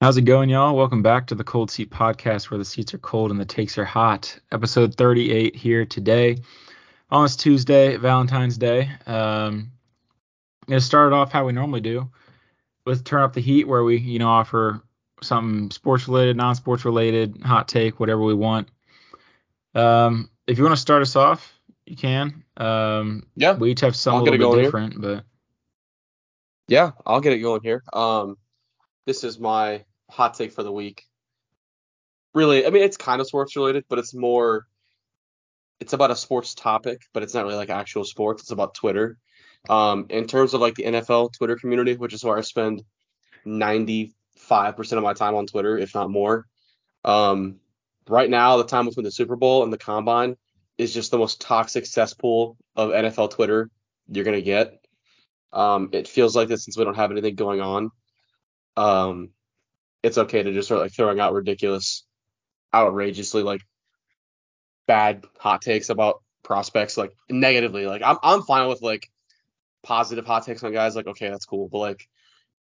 How's it going, y'all? Welcome back to the Cold Seat Podcast, where the seats are cold and the takes are hot. Episode 38 here today, on this Tuesday, Valentine's Day. Um, I'm gonna start it off how we normally do, with turn up the heat, where we, you know, offer something sports related, non-sports related, hot take, whatever we want. Um, if you want to start us off, you can. Um, Yeah, we each have some I'll a little it bit going here. different, but Yeah, I'll get it going here. Um, this is my hot take for the week. Really, I mean, it's kind of sports related, but it's more, it's about a sports topic, but it's not really like actual sports. It's about Twitter. Um, in terms of like the NFL Twitter community, which is where I spend 95% of my time on Twitter, if not more. Um, right now, the time between the Super Bowl and the Combine is just the most toxic cesspool of NFL Twitter you're gonna get. Um, it feels like this since we don't have anything going on. Um, it's okay to just start like throwing out ridiculous, outrageously like bad hot takes about prospects, like negatively. Like I'm I'm fine with like positive hot takes on guys, like okay, that's cool. But like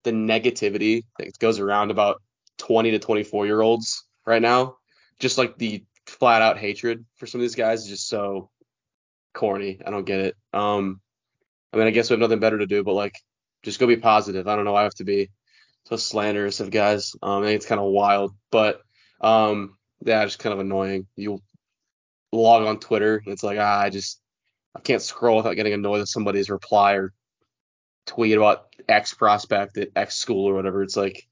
the negativity that goes around about 20 to 24 year olds right now, just like the flat out hatred for some of these guys is just so corny. I don't get it. Um, I mean, I guess we have nothing better to do, but like, just go be positive. I don't know I have to be so slanderous of guys. Um, I think it's kind of wild, but um, yeah, just kind of annoying. You log on Twitter, and it's like, ah, I just I can't scroll without getting annoyed with somebody's reply or tweet about X prospect at X school or whatever. It's like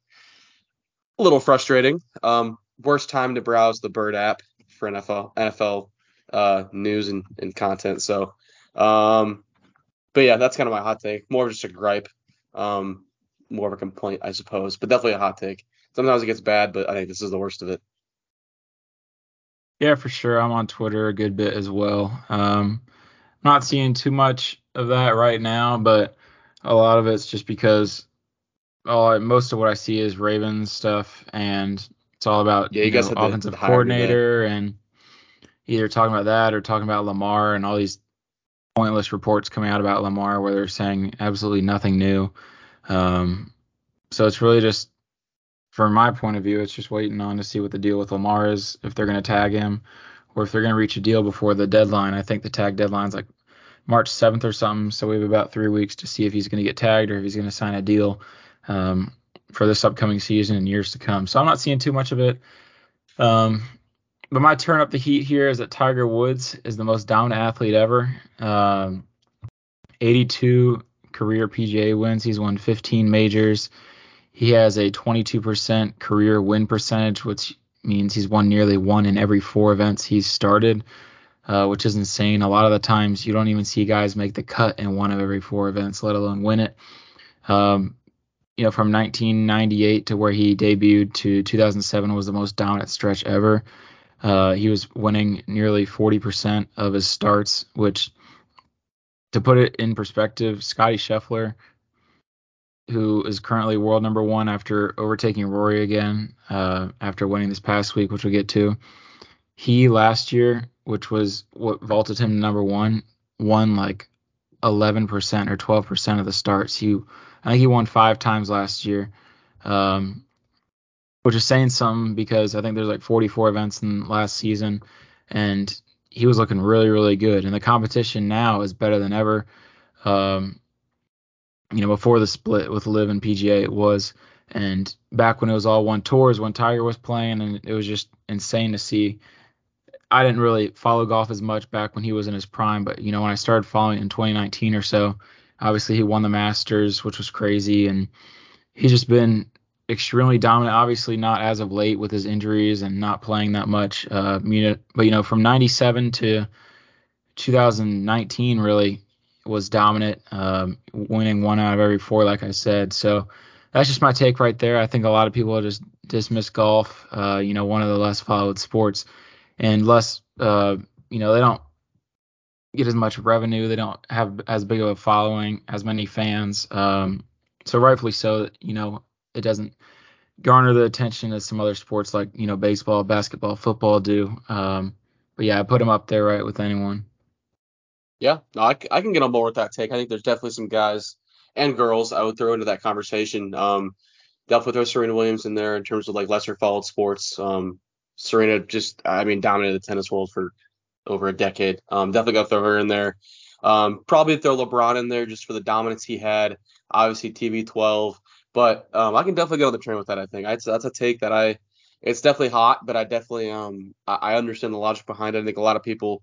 a little frustrating. Um, worst time to browse the Bird app for NFL NFL uh, news and, and content. So, um, but yeah, that's kind of my hot take. More of just a gripe, um, more of a complaint, I suppose, but definitely a hot take. Sometimes it gets bad, but I think this is the worst of it. Yeah, for sure. I'm on Twitter a good bit as well. Um, not seeing too much of that right now, but a lot of it's just because all I, most of what I see is Ravens stuff, and it's all about Yeah, you guys know, the- offensive coordinator and either talking about that or talking about Lamar and all these pointless reports coming out about Lamar where they're saying absolutely nothing new. Um, so it's really just from my point of view, it's just waiting on to see what the deal with Lamar is, if they're going to tag him, or if they're going to reach a deal before the deadline. I think the tag deadline's like March 7th or something, so we have about three weeks to see if he's going to get tagged or if he's going to sign a deal um, for this upcoming season and years to come. So I'm not seeing too much of it. Um, but my turn up the heat here is that Tiger Woods is the most dominant athlete ever. Um, 82 career PGA wins. He's won 15 majors. He has a 22% career win percentage, which means he's won nearly one in every four events he's started, uh, which is insane. A lot of the times you don't even see guys make the cut in one of every four events, let alone win it. Um, you know, from 1998 to where he debuted to 2007 was the most dominant stretch ever. Uh, he was winning nearly 40% of his starts, which, to put it in perspective, Scottie Scheffler, who is currently world number one after overtaking Rory again, uh, after winning this past week, which we'll get to, he last year, which was what vaulted him to number one, won like 11% or 12% of the starts. He, I think he won five times last year. Um, which is saying something because I think there's like 44 events in last season, and he was looking really, really good. And the competition now is better than ever. Um, you know, before the split with LIV and PGA, it was, and back when it was all one tours, when Tiger was playing, and it was just insane to see. I didn't really follow golf as much back when he was in his prime, but you know, when I started following in 2019 or so, obviously he won the Masters, which was crazy, and he's just been extremely dominant. Obviously, not as of late with his injuries and not playing that much. Uh, but you know, from '97 to 2019, really was dominant, um, winning one out of every four, like I said. So that's just my take right there. I think a lot of people just dismiss golf. Uh, you know, one of the less followed sports, and less. Uh, you know, they don't get as much revenue. They don't have as big of a following, as many fans. Um, so rightfully so. You know, it doesn't garner the attention as some other sports like you know baseball, basketball, football do. Um, but yeah, I put them up there right with anyone. Yeah, no, I, I can get on board with that take. I think there's definitely some guys and girls I would throw into that conversation. Um, definitely throw Serena Williams in there in terms of like lesser followed sports. Um, Serena just, I mean, dominated the tennis world for over a decade. Um, definitely got to throw her in there. Um, probably throw LeBron in there just for the dominance he had. Obviously, TB12, but um, I can definitely get on the train with that. I think that's, that's a take that I. It's definitely hot, but I definitely um I, I understand the logic behind it. I think a lot of people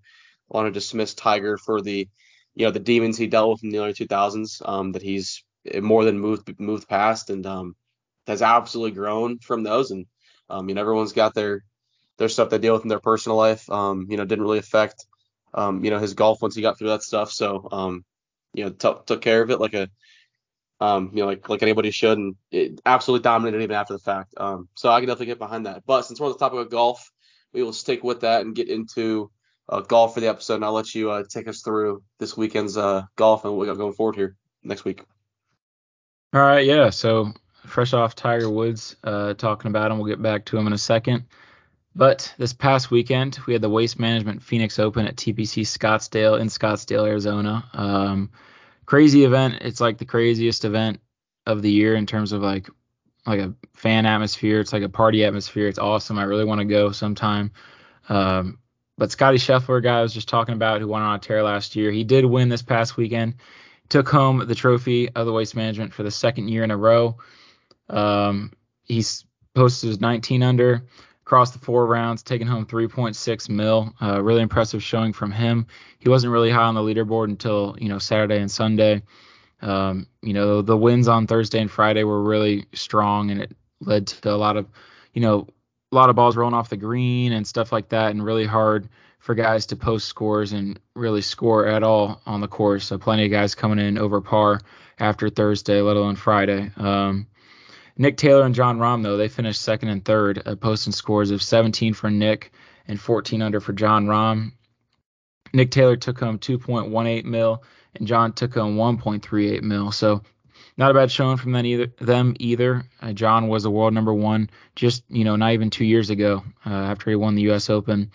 want to dismiss Tiger for the you know the demons he dealt with in the early 2000s. Um, that he's more than moved moved past and um has absolutely grown from those. And um, you know everyone's got their their stuff they deal with in their personal life. Um, you know didn't really affect um, you know, his golf once he got through that stuff. So, um, you know, t- took care of it like a, um, you know, like like anybody should, and it absolutely dominated even after the fact. Um, so I can definitely get behind that. But since we're on the topic of golf, we will stick with that and get into uh, golf for the episode. And I'll let you uh, take us through this weekend's uh, golf and what we got going forward here next week. All right, yeah. So fresh off Tiger Woods, uh, talking about him, we'll get back to him in a second. But this past weekend, we had the Waste Management Phoenix Open at TPC Scottsdale in Scottsdale, Arizona. Um, crazy event. It's like the craziest event of the year in terms of like like a fan atmosphere. It's like a party atmosphere. It's awesome. I really want to go sometime. Um, but Scottie Scheffler, guy I was just talking about, who won on a tear last year, he did win this past weekend. Took home the trophy of the Waste Management for the second year in a row. Um, he's posted his 19 under across the four rounds, taking home 3.6 mil. Uh, really impressive showing from him. He wasn't really high on the leaderboard until you know Saturday and Sunday. Um, you know the wins on Thursday and Friday were really strong, and it led to a lot of you know a lot of balls rolling off the green and stuff like that, and really hard for guys to post scores and really score at all on the course. So plenty of guys coming in over par after Thursday, let alone Friday. Um, Nick Taylor and Jon Rahm, though, they finished second and third, uh, posting scores of 17 for Nick and 14 under for Jon Rahm. Nick Taylor took home 2.18 mil, and Jon took home 1.38 mil. So not a bad showing from them either. Them either. Uh, Jon was a world number one just you know not even two years ago uh, after he won the U.S. Open.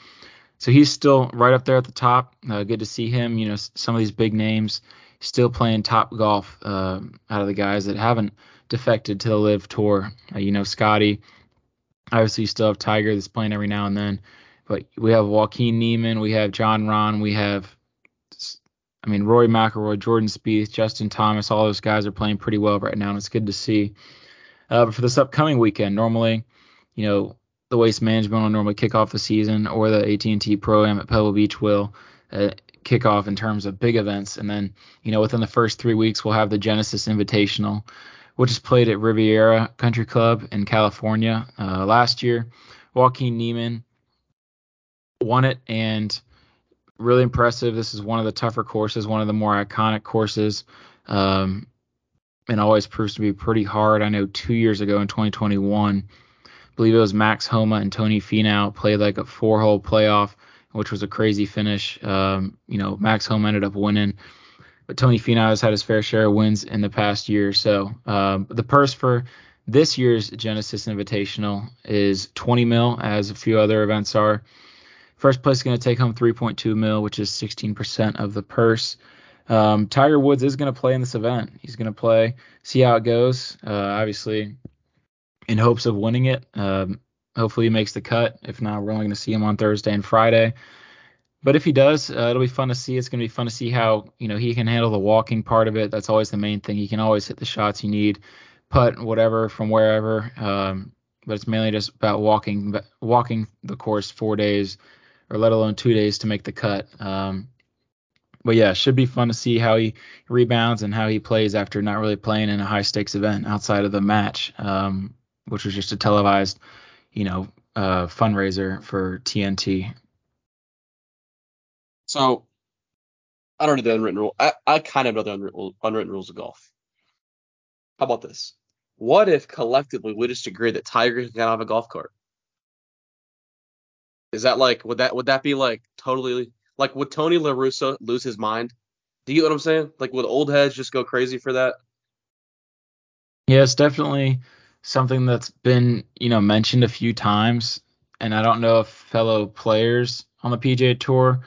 So he's still right up there at the top. Uh, good to see him. You know some of these big names still playing top golf uh, out of the guys that haven't defected to the LIV Tour. Uh, you know, Scottie. Obviously, you still have Tiger that's playing every now and then, but we have Joaquin Niemann, we have Jon Rahm, we have, I mean, Rory McIlroy, Jordan Spieth, Justin Thomas. All those guys are playing pretty well right now, and it's good to see. Uh, but for this upcoming weekend, normally, you know, the Waste Management will normally kick off the season, or the AT&T Pro Am at Pebble Beach will. Uh, kick off in terms of big events. And then, you know, within the first three weeks, we'll have the Genesis Invitational, which is played at Riviera Country Club in California uh, last year. Joaquin Niemann won it and really impressive. This is one of the tougher courses, one of the more iconic courses, um, and always proves to be pretty hard. I know two years ago in 2021, I believe it was Max Homa and Tony Finau played like a four-hole playoff, which was a crazy finish. Um, you know, Max Homa ended up winning but Tony Finau has had his fair share of wins in the past year or so. Um, the purse for this year's Genesis Invitational is 20 mil, as a few other events are. First place is going to take home 3.2 mil, which is 16% of the purse. Um, Tiger Woods is going to play in this event. He's going to play, see how it goes. Uh, obviously, in hopes of winning it. Um, hopefully, he makes the cut. If not, we're only going to see him on Thursday and Friday. But if he does, uh, it'll be fun to see. It's going to be fun to see how you know he can handle the walking part of it. That's always the main thing. He can always hit the shots you need, putt whatever from wherever. Um, but it's mainly just about walking walking the course four days, or let alone two days to make the cut. Um, but yeah, should be fun to see how he rebounds and how he plays after not really playing in a high stakes event outside of the match, um, which was just a televised, you know, uh, fundraiser for TNT. So I don't know the unwritten rule. I, I kind of know the unwritten, rules of golf. How about this? What if collectively we just agree that Tiger can have a golf cart? Is that like would that would that be like totally like would Tony La Russa lose his mind? Do you get what I'm saying? Like would old heads just go crazy for that? Yeah, it's definitely something that's been, you know, mentioned a few times and I don't know if fellow players on the PGA Tour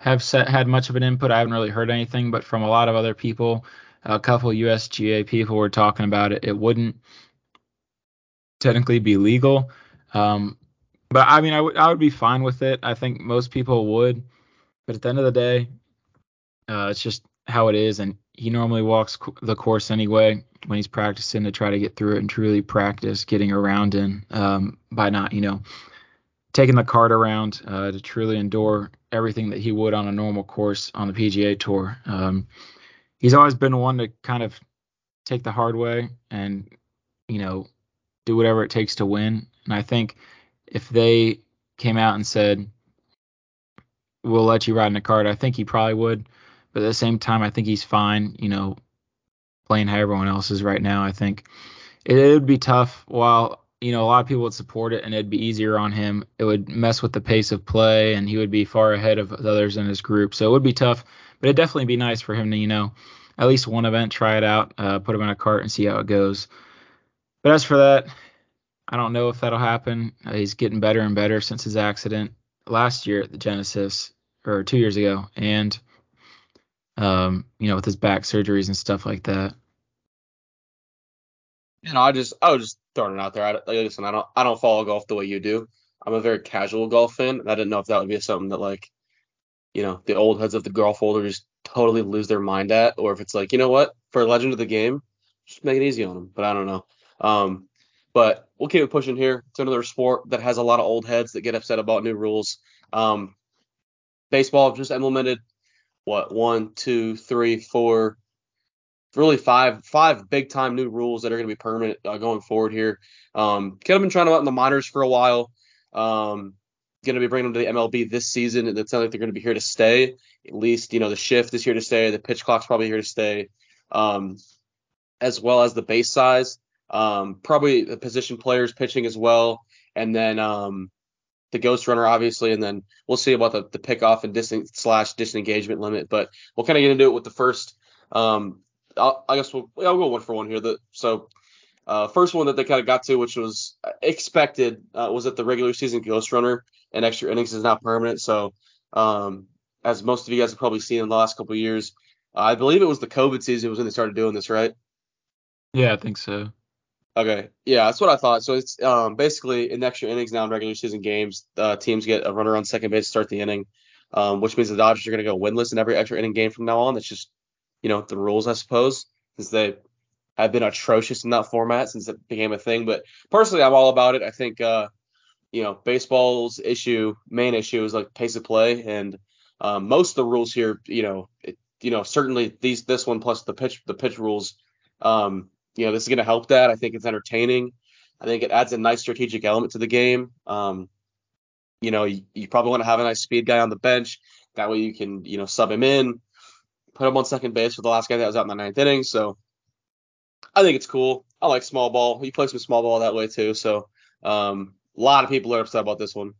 have set, had much of an input. I haven't really heard anything, but from a lot of other people, a couple USGA people were talking about it. It wouldn't technically be legal. Um, but I mean, I would I would be fine with it. I think most people would. But at the end of the day, uh, it's just how it is, and he normally walks the course anyway when he's practicing to try to get through it and truly practice getting around in um, by not, you know, taking the cart around uh, to truly endure everything that he would on a normal course on the PGA Tour. Um, he's always been one to kind of take the hard way and, you know, do whatever it takes to win. And I think if they came out and said, we'll let you ride in a cart, I think he probably would. But at the same time, I think he's fine, you know, playing how everyone else is right now. I think it, it would be tough while you know, a lot of people would support it and it'd be easier on him. It would mess with the pace of play and he would be far ahead of the others in his group. So it would be tough, but it'd definitely be nice for him to, you know, at least one event, try it out, uh, put him in a cart and see how it goes. But as for that, I don't know if that'll happen. Uh, he's getting better and better since his accident last year at the Genesis or two years ago. And, um, you know, with his back surgeries and stuff like that. You know, I just I was just throwing it out there. I, like, listen, I don't I don't follow golf the way you do. I'm a very casual golf fan. and I didn't know if that would be something that like, you know, the old heads of the golf world just totally lose their mind at, or if it's like, you know what, for a legend of the game, just make it easy on them. But I don't know. Um, but we'll keep it pushing here. It's another sport that has a lot of old heads that get upset about new rules. Um, baseball just implemented what one, two, three, four, really five five big time new rules that are going to be permanent uh, going forward here. Um, kind of been trying them out in the minors for a while. Um, going to be bringing them to the MLB this season. It sounds like they're going to be here to stay. At least you know the shift is here to stay. The pitch clock's probably here to stay, um, as well as the base size. Um, probably the position players pitching as well, and then um, the ghost runner obviously, and then we'll see about the the pickoff and distance slash disengagement limit. But we'll kind of get into it with the first um, I'll, i guess we'll I'll go one for one here. The, so uh, first one that they kind of got to, which was expected, uh, was that the regular season Ghost Runner and extra innings is now permanent. So um, as most of you guys have probably seen in the last couple of years, uh, I believe it was the COVID season was when they started doing this, right? Yeah, I think so. Okay, yeah, that's what I thought. So it's um, basically in extra innings now in regular season games, uh, teams get a runner on second base to start the inning, um, which means the Dodgers are going to go winless in every extra inning game from now on. That's just you know the rules, I suppose, since they have been atrocious in that format since it became a thing. But personally, I'm all about it. I think uh, you know baseball's issue, main issue is like pace of play, and um, most of the rules here, you know, it, you know, certainly these this one plus the pitch the pitch rules, um, you know, this is going to help that. I think it's entertaining. I think it adds a nice strategic element to the game. Um, you know, you, you probably want to have a nice speed guy on the bench. That way you can, you know, sub him in put him on second base for the last guy that was out in the ninth inning. So I think it's cool. I like small ball. You play some small ball that way too. So um, a lot of people are upset about this one.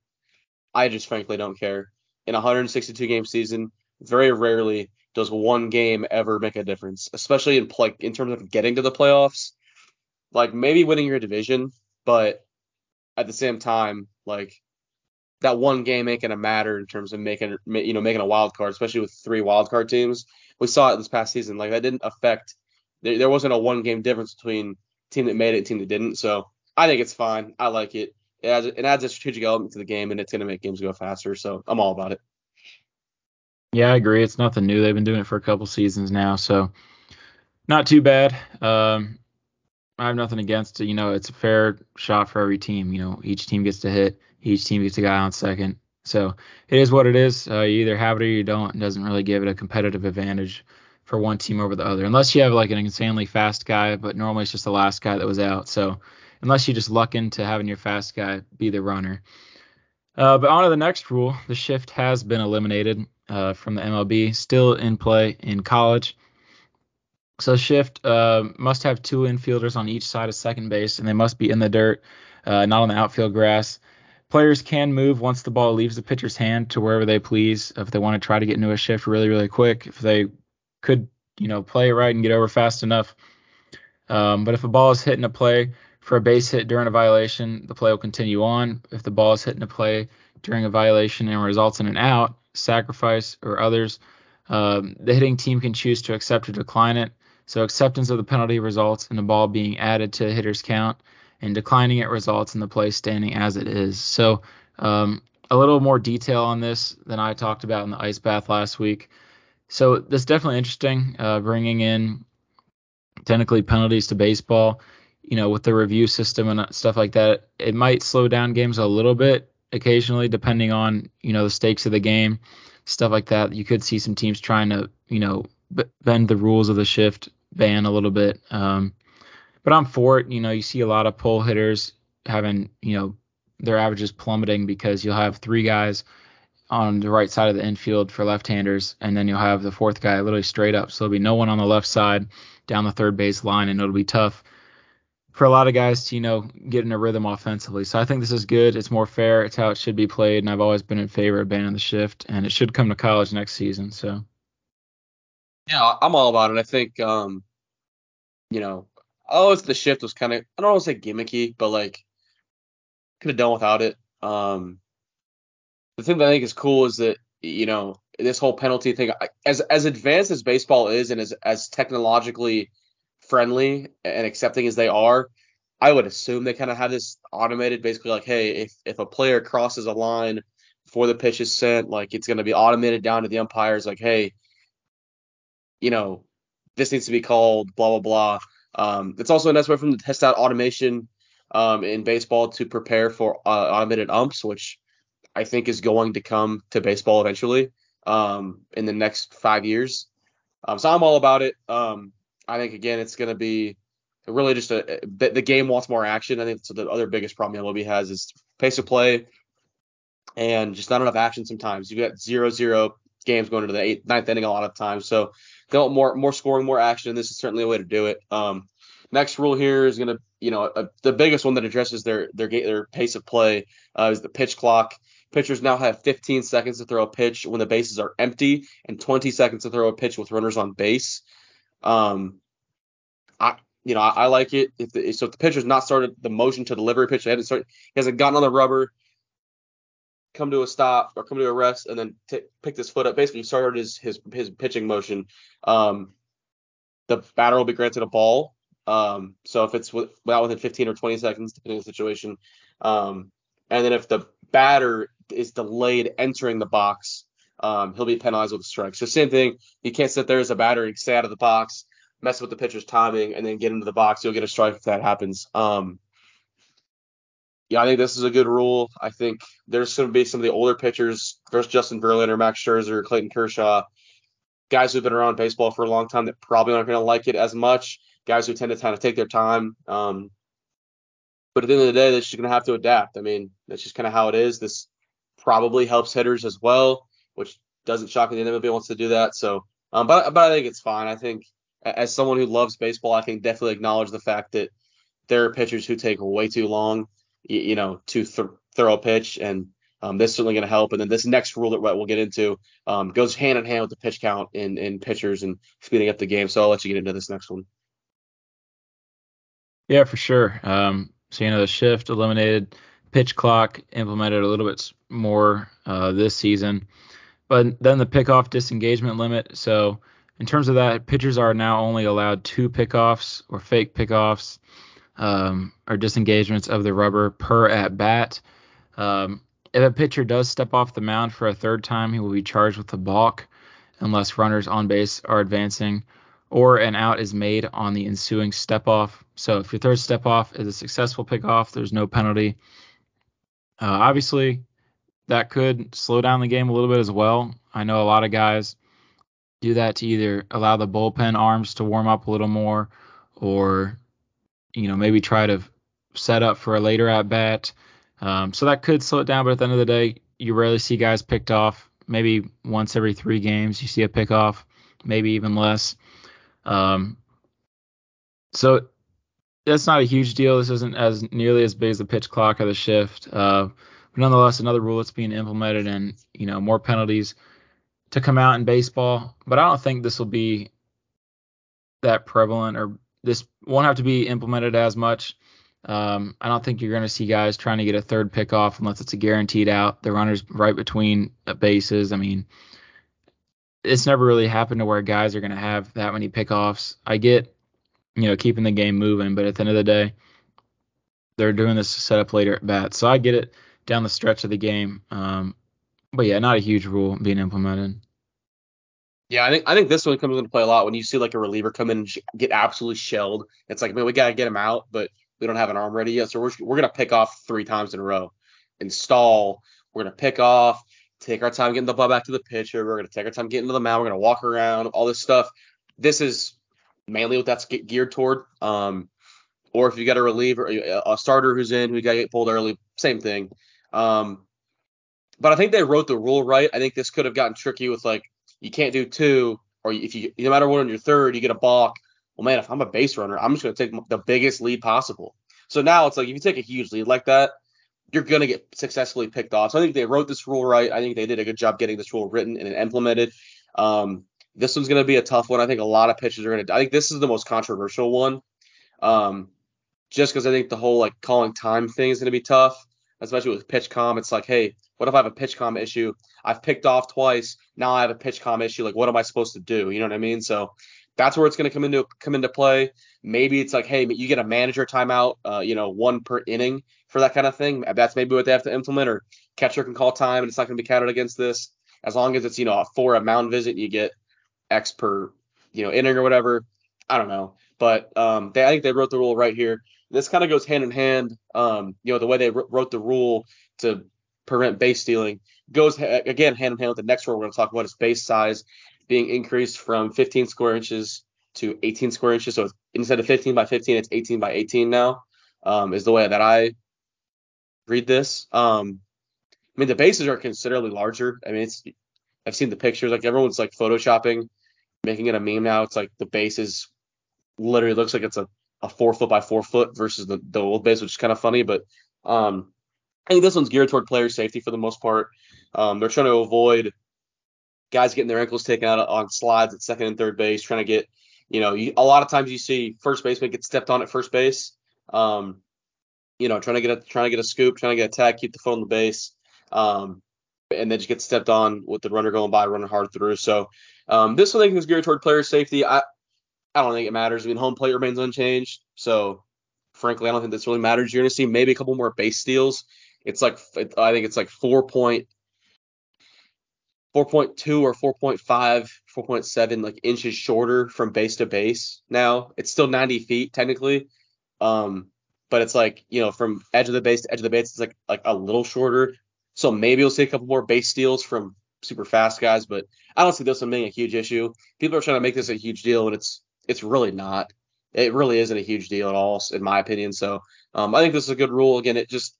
I just frankly don't care. In a 162 game season, very rarely does one game ever make a difference, especially in like in terms of getting to the playoffs. Like maybe winning your division, but at the same time, like that one game ain't gonna matter in terms of making you know making a wild card, especially with three wild card teams. We saw it this past season. Like that didn't affect. There, there wasn't a one game difference between team that made it and team that didn't. So I think it's fine. I like it. It adds, it adds a strategic element to the game, and it's gonna make games go faster. So I'm all about it. Yeah, I agree. It's nothing new. They've been doing it for a couple seasons now, so not too bad. Um, I have nothing against it. You know, it's a fair shot for every team. You know, each team gets to hit each team gets a guy on second. So it is what it is. Uh, you either have it or you don't. It doesn't really give it a competitive advantage for one team over the other, unless you have like an insanely fast guy. But normally it's just the last guy that was out. So unless you just luck into having your fast guy be the runner. Uh, but on to the next rule. The shift has been eliminated uh, from the MLB, still in play in college. So shift uh, must have two infielders on each side of second base, and they must be in the dirt, uh, not on the outfield grass. Players can move once the ball leaves the pitcher's hand to wherever they please. If they want to try to get into a shift really, really quick, if they could, you know, play right and get over fast enough. Um, but if a ball is hit in a play for a base hit during a violation, the play will continue on. If the ball is hit in a play during a violation and results in an out, sacrifice, or others, um, the hitting team can choose to accept or decline it. So acceptance of the penalty results in the ball being added to the hitter's count and declining it results in the play standing as it is. So um, a little more detail on this than I talked about in the ice bath last week. So this is definitely interesting, uh, bringing in technically penalties to baseball. You know, with the review system and stuff like that, it might slow down games a little bit occasionally, depending on you know the stakes of the game, stuff like that. You could see some teams trying to you know bend the rules of the shift ban a little bit. Um, but I'm for it. You know, you see a lot of pull hitters having you know their averages plummeting because you'll have three guys on the right side of the infield for left-handers, and then you'll have the fourth guy literally straight up. So there'll be no one on the left side down the third base line, and it'll be tough for a lot of guys to you know get in a rhythm offensively. So I think this is good. It's more fair. It's how it should be played, and I've always been in favor of banning the shift, and it should come to college next season. So yeah, I'm all about it. I think um, you know, always the shift was kind of I don't want to say gimmicky, but like could have done without it. Um, the thing that I think is cool is that you know this whole penalty thing, as as advanced as baseball is, and as as technologically friendly and accepting as they are, I would assume they kind of have this automated, basically like, hey, if if a player crosses a line before the pitch is sent, like it's going to be automated down to the umpires, like, hey, you know, this needs to be called, blah blah blah. Um, it's also a nice way for them to test out automation um, in baseball to prepare for uh, automated umps, which I think is going to come to baseball eventually um, in the next five years. Um, so I'm all about it. Um, I think again, it's going to be really just a the game wants more action. I think so. The other biggest problem MLB has is pace of play and just not enough action. Sometimes you got zero zero games going into the eighth, ninth inning a lot of times. So they want more more scoring, more action. This is certainly a way to do it. Um, next rule here is going to you know, a, the biggest one that addresses their their their pace of play uh, is the pitch clock. Pitchers now have 15 seconds to throw a pitch when the bases are empty, and 20 seconds to throw a pitch with runners on base. Um, I you know I, I like it. If the, so, if the pitcher's not started the motion to deliver a pitch, he hasn't started, he hasn't gotten on the rubber, come to a stop or come to a rest, and then t- pick his foot up. Basically, started his his his pitching motion. Um, the batter will be granted a ball um, so if it's without within 15 or 20 seconds, depending on the situation, um, and then if the batter is delayed entering the box, um, he'll be penalized with a strike. So same thing. You can't sit there as a batter and stay out of the box, mess with the pitcher's timing, and then get into the box. You'll get a strike if that happens. Um, yeah, I think this is a good rule. I think there's going to be some of the older pitchers versus Justin Verlander, Max Scherzer, Clayton Kershaw, guys who've been around baseball for a long time that probably aren't going to like it as much guys who tend to kind of take their time. Um, but at the end of the day, they're just going to have to adapt. I mean, that's just kind of how it is. This probably helps hitters as well, which doesn't shock me that MLB wants to do that. So, um, but but I think it's fine. I think as someone who loves baseball, I can definitely acknowledge the fact that there are pitchers who take way too long, you, know, to th- throw a pitch, and um, this is certainly going to help. And then this next rule that we'll get into um, goes hand in hand with the pitch count in, in pitchers and speeding up the game. So I'll let you get into this next one. Yeah, for sure. Um, so you know the shift eliminated, pitch clock implemented a little bit more uh, this season, but then the pickoff disengagement limit. So in terms of that, pitchers are now only allowed two pickoffs or fake pickoffs um, or disengagements of the rubber per at bat. Um, if a pitcher does step off the mound for a third time, he will be charged with a balk unless runners on base are advancing or an out is made on the ensuing step off. So if your third step off is a successful pickoff, there's no penalty. Uh, obviously, that could slow down the game a little bit as well. I know a lot of guys do that to either allow the bullpen arms to warm up a little more or you know maybe try to set up for a later at bat. Um, so that could slow it down, but at the end of the day, you rarely see guys picked off. Maybe once every three games you see a pickoff, maybe even less. Um, so that's not a huge deal. This isn't as nearly as big as the pitch clock or the shift. Uh, but nonetheless, another rule that's being implemented and you know more penalties to come out in baseball. But I don't think this will be that prevalent or this won't have to be implemented as much. Um, I don't think you're going to see guys trying to get a third pick off unless it's a guaranteed out. The runner's right between bases. I mean, it's never really happened to where guys are going to have that many pickoffs. I get, you know, keeping the game moving, but at the end of the day, they're doing this to set up later at bat. So I get it down the stretch of the game. Um, but yeah, not a huge rule being implemented. Yeah, I think I think this one comes into play a lot when you see like a reliever come in and get absolutely shelled. It's like, man, we gotta get him out, but we don't have an arm ready yet, so we're we're gonna pick off three times in a row, install. We're gonna pick off, take our time getting the ball back to the pitcher. We're gonna take our time getting to the mound. We're gonna walk around, all this stuff. This is mainly what that's geared toward. Um, or if you got a reliever, a starter who's in who got to get pulled early, same thing. Um, but I think they wrote the rule right. I think this could have gotten tricky with like you can't do two, or if you no matter what on your third, you get a balk. Well, man, if I'm a base runner, I'm just gonna take the biggest lead possible. So now it's like if you take a huge lead like that, you're gonna get successfully picked off. So I think they wrote this rule right. I think they did a good job getting this rule written and implemented. Um, this one's gonna be a tough one. I think a lot of pitches are gonna. I think this is the most controversial one. Um, just because I think the whole like calling time thing is gonna be tough, especially with PitchCom. It's like, hey, what if I have a PitchCom issue? I've picked off twice. Now I have a PitchCom issue. Like, what am I supposed to do? You know what I mean? So that's where it's going to come into come into play. Maybe it's like, hey, you get a manager timeout, uh, you know, one per inning for that kind of thing. That's maybe what they have to implement. Or catcher can call time, and it's not going to be counted against this as long as it's you know for a mound visit, you get X per you know inning or whatever. I don't know, but um, they, I think they wrote the rule right here. This kind of goes hand in hand. Um, you know, the way they wrote the rule to prevent base stealing goes again hand in hand with the next rule we're going to talk about is base size being increased from 15 square inches to 18 square inches. So instead of 15 by 15, it's 18 by 18 now. Um, is the way that I read this. Um, I mean, the bases are considerably larger. I mean, it's I've seen the pictures. Like everyone's like photoshopping, making it a meme now. It's like the base is literally looks like it's a, a four foot by four foot versus the, the old base, which is kind of funny. But um, I think this one's geared toward player safety for the most part. Um, they're trying to avoid guys getting their ankles taken out on slides at second and third base, trying to get, you know, you, a lot of times you see first baseman get stepped on at first base. Um, you know, trying to get a trying to get a scoop, trying to get a tag, keep the foot on the base, um, and then just get stepped on with the runner going by, running hard through. So um, this one I think is geared toward player safety. I I don't think it matters. I mean, home plate remains unchanged, so frankly, I don't think this really matters. You're going to see maybe a couple more base steals it's like I think it's like 4 point 4.2 or 4.5 4.7 like inches shorter from base to base now. It's still 90 feet technically um but it's like you know from edge of the base to edge of the base it's like like a little shorter. So maybe you'll see a couple more base steals from super fast guys but i don't see this one being a huge issue. People are trying to make this a huge deal and it's it's really not. It really isn't a huge deal at all in my opinion. So um, i think this is a good rule. Again it just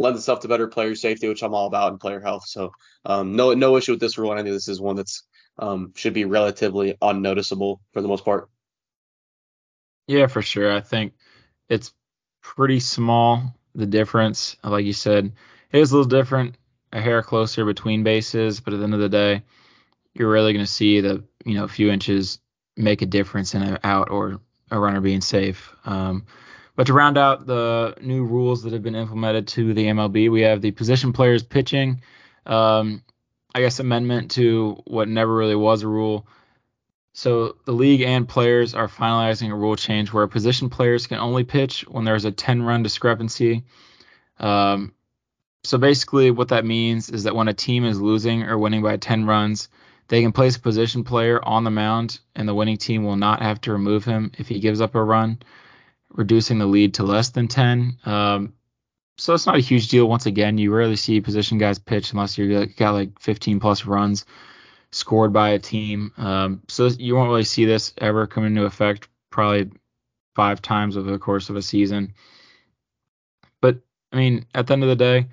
lends itself to better player safety, which I'm all about, and player health. So um, no no issue with this rule. I think this is one that's um, should be relatively unnoticeable for the most part. Yeah, for sure. I think it's pretty small the difference. Like you said, it is a little different, a hair closer between bases, but at the end of the day, you're really going to see the you know a few inches make a difference in an out or a runner being safe. Um, but to round out the new rules that have been implemented to the MLB, we have the position players pitching. Um, I guess amendment to what never really was a rule. So the league and players are finalizing a rule change where position players can only pitch when there's a 10 run discrepancy. Um, so basically, what that means is that when a team is losing or winning by 10 runs, they can place a position player on the mound, and the winning team will not have to remove him if he gives up a run reducing the lead to less than 10. Um, so it's not a huge deal. Once again, you rarely see position guys pitch unless you got like 15 plus runs scored by a team. Um, so you won't really see this ever come into effect probably five times over the course of a season. But I mean, at the end of the day,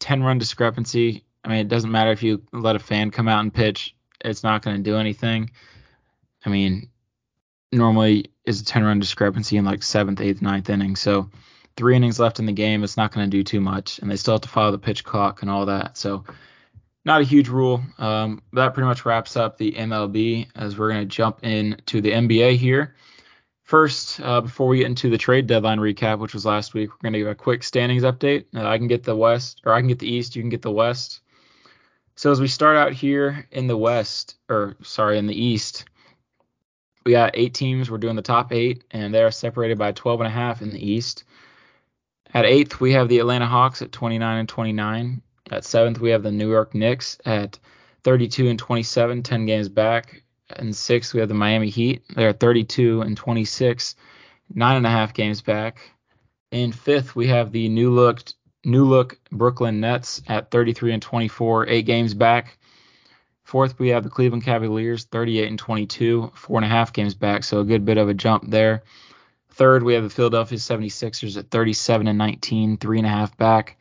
10 run discrepancy. I mean, it doesn't matter if you let a fan come out and pitch, it's not going to do anything. I mean, normally is a 10 run discrepancy in like seventh, eighth, ninth inning. So three innings left in the game, it's not going to do too much, and they still have to follow the pitch clock and all that. So not a huge rule. Um, that pretty much wraps up the MLB as we're going to jump into the NBA here. First, uh, before we get into the trade deadline recap, which was last week, we're going to give a quick standings update. Uh, I can get the West, or I can get the East, you can get the West. So as we start out here in the West, or sorry, in the East, we got eight teams. We're doing the top eight, and they are separated by 12 and a half in the East. At eighth, we have the Atlanta Hawks at 29 and 29. At seventh, we have the New York Knicks at 32 and 27, 10 games back. And sixth, we have the Miami Heat. They're 32 and 26, nine and a half games back. In fifth, we have the new look new look Brooklyn Nets at 33 and 24, eight games back. Fourth, we have the Cleveland Cavaliers, 38 and 22, four and a half games back, so a good bit of a jump there. Third, we have the Philadelphia 76ers at 37 and 19, three and a half back.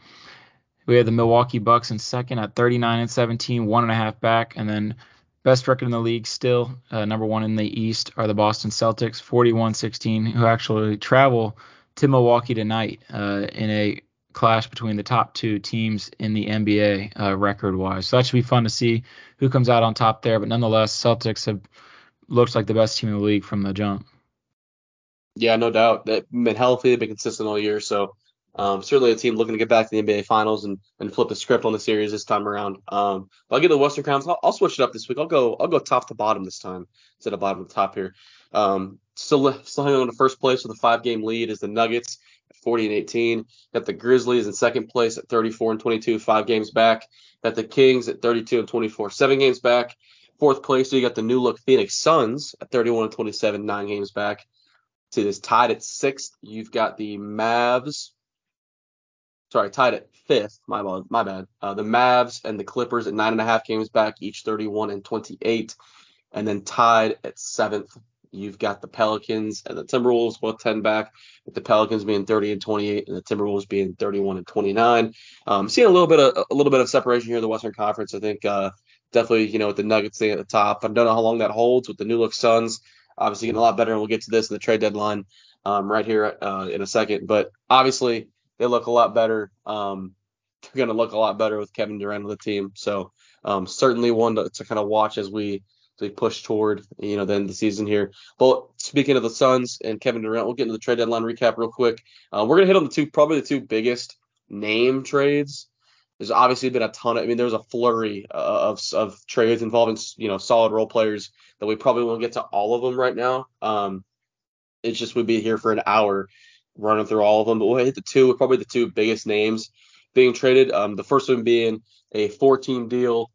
We have the Milwaukee Bucks in second at 39 and 17, one and a half back, and then best record in the league still, uh, number one in the East, are the Boston Celtics, 41-16, who actually travel to Milwaukee tonight uh, in a clash between the top two teams in the NBA uh, record wise. So that should be fun to see who comes out on top there. But nonetheless, Celtics have looked like the best team in the league from the jump. Yeah, no doubt. They've been healthy, they've been consistent all year. So um, certainly a team looking to get back to the NBA Finals and, and flip the script on the series this time around. Um, I'll get the Western Conference. I'll, I'll, switch it up this week. I'll go I'll go top to bottom this time instead of bottom to top here. Um, still still hanging on to first place with a five game lead is the Nuggets. 40 and 18. Got the Grizzlies in second place at 34 and 22, five games back. Got the Kings at 32 and 24, seven games back. Fourth place, so you got the new look Phoenix Suns at 31 and 27, nine games back. To this tied at sixth, you've got the Mavs. Sorry, tied at fifth. My bad. My bad. Uh, the Mavs and the Clippers at nine and a half games back, each 31 and 28. And then tied at seventh, You've got the Pelicans and the Timberwolves both 10 back, with the Pelicans being 30 and 28 and the Timberwolves being 31 and 29. Um, seeing a little bit of a little bit of separation here in the Western Conference. I think uh, definitely you know with the Nuggets staying at the top. I don't know how long that holds with the new look Suns. Obviously getting a lot better, and we'll get to this in the trade deadline um, right here uh, in a second. But obviously they look a lot better. Um, they're going to look a lot better with Kevin Durant on the team. So um, certainly one to, to kind of watch as we they push toward you know the end of the season here. But speaking of the Suns and Kevin Durant, we'll get into the trade deadline recap real quick. Uh, we're gonna hit on the two probably the two biggest name trades. There's obviously been a ton of I mean there was a flurry of of trades involving you know solid role players that we probably won't get to all of them right now. Um, it's just we'd be here for an hour running through all of them, but we'll hit the two probably the two biggest names being traded. Um, the first one being a 14 deal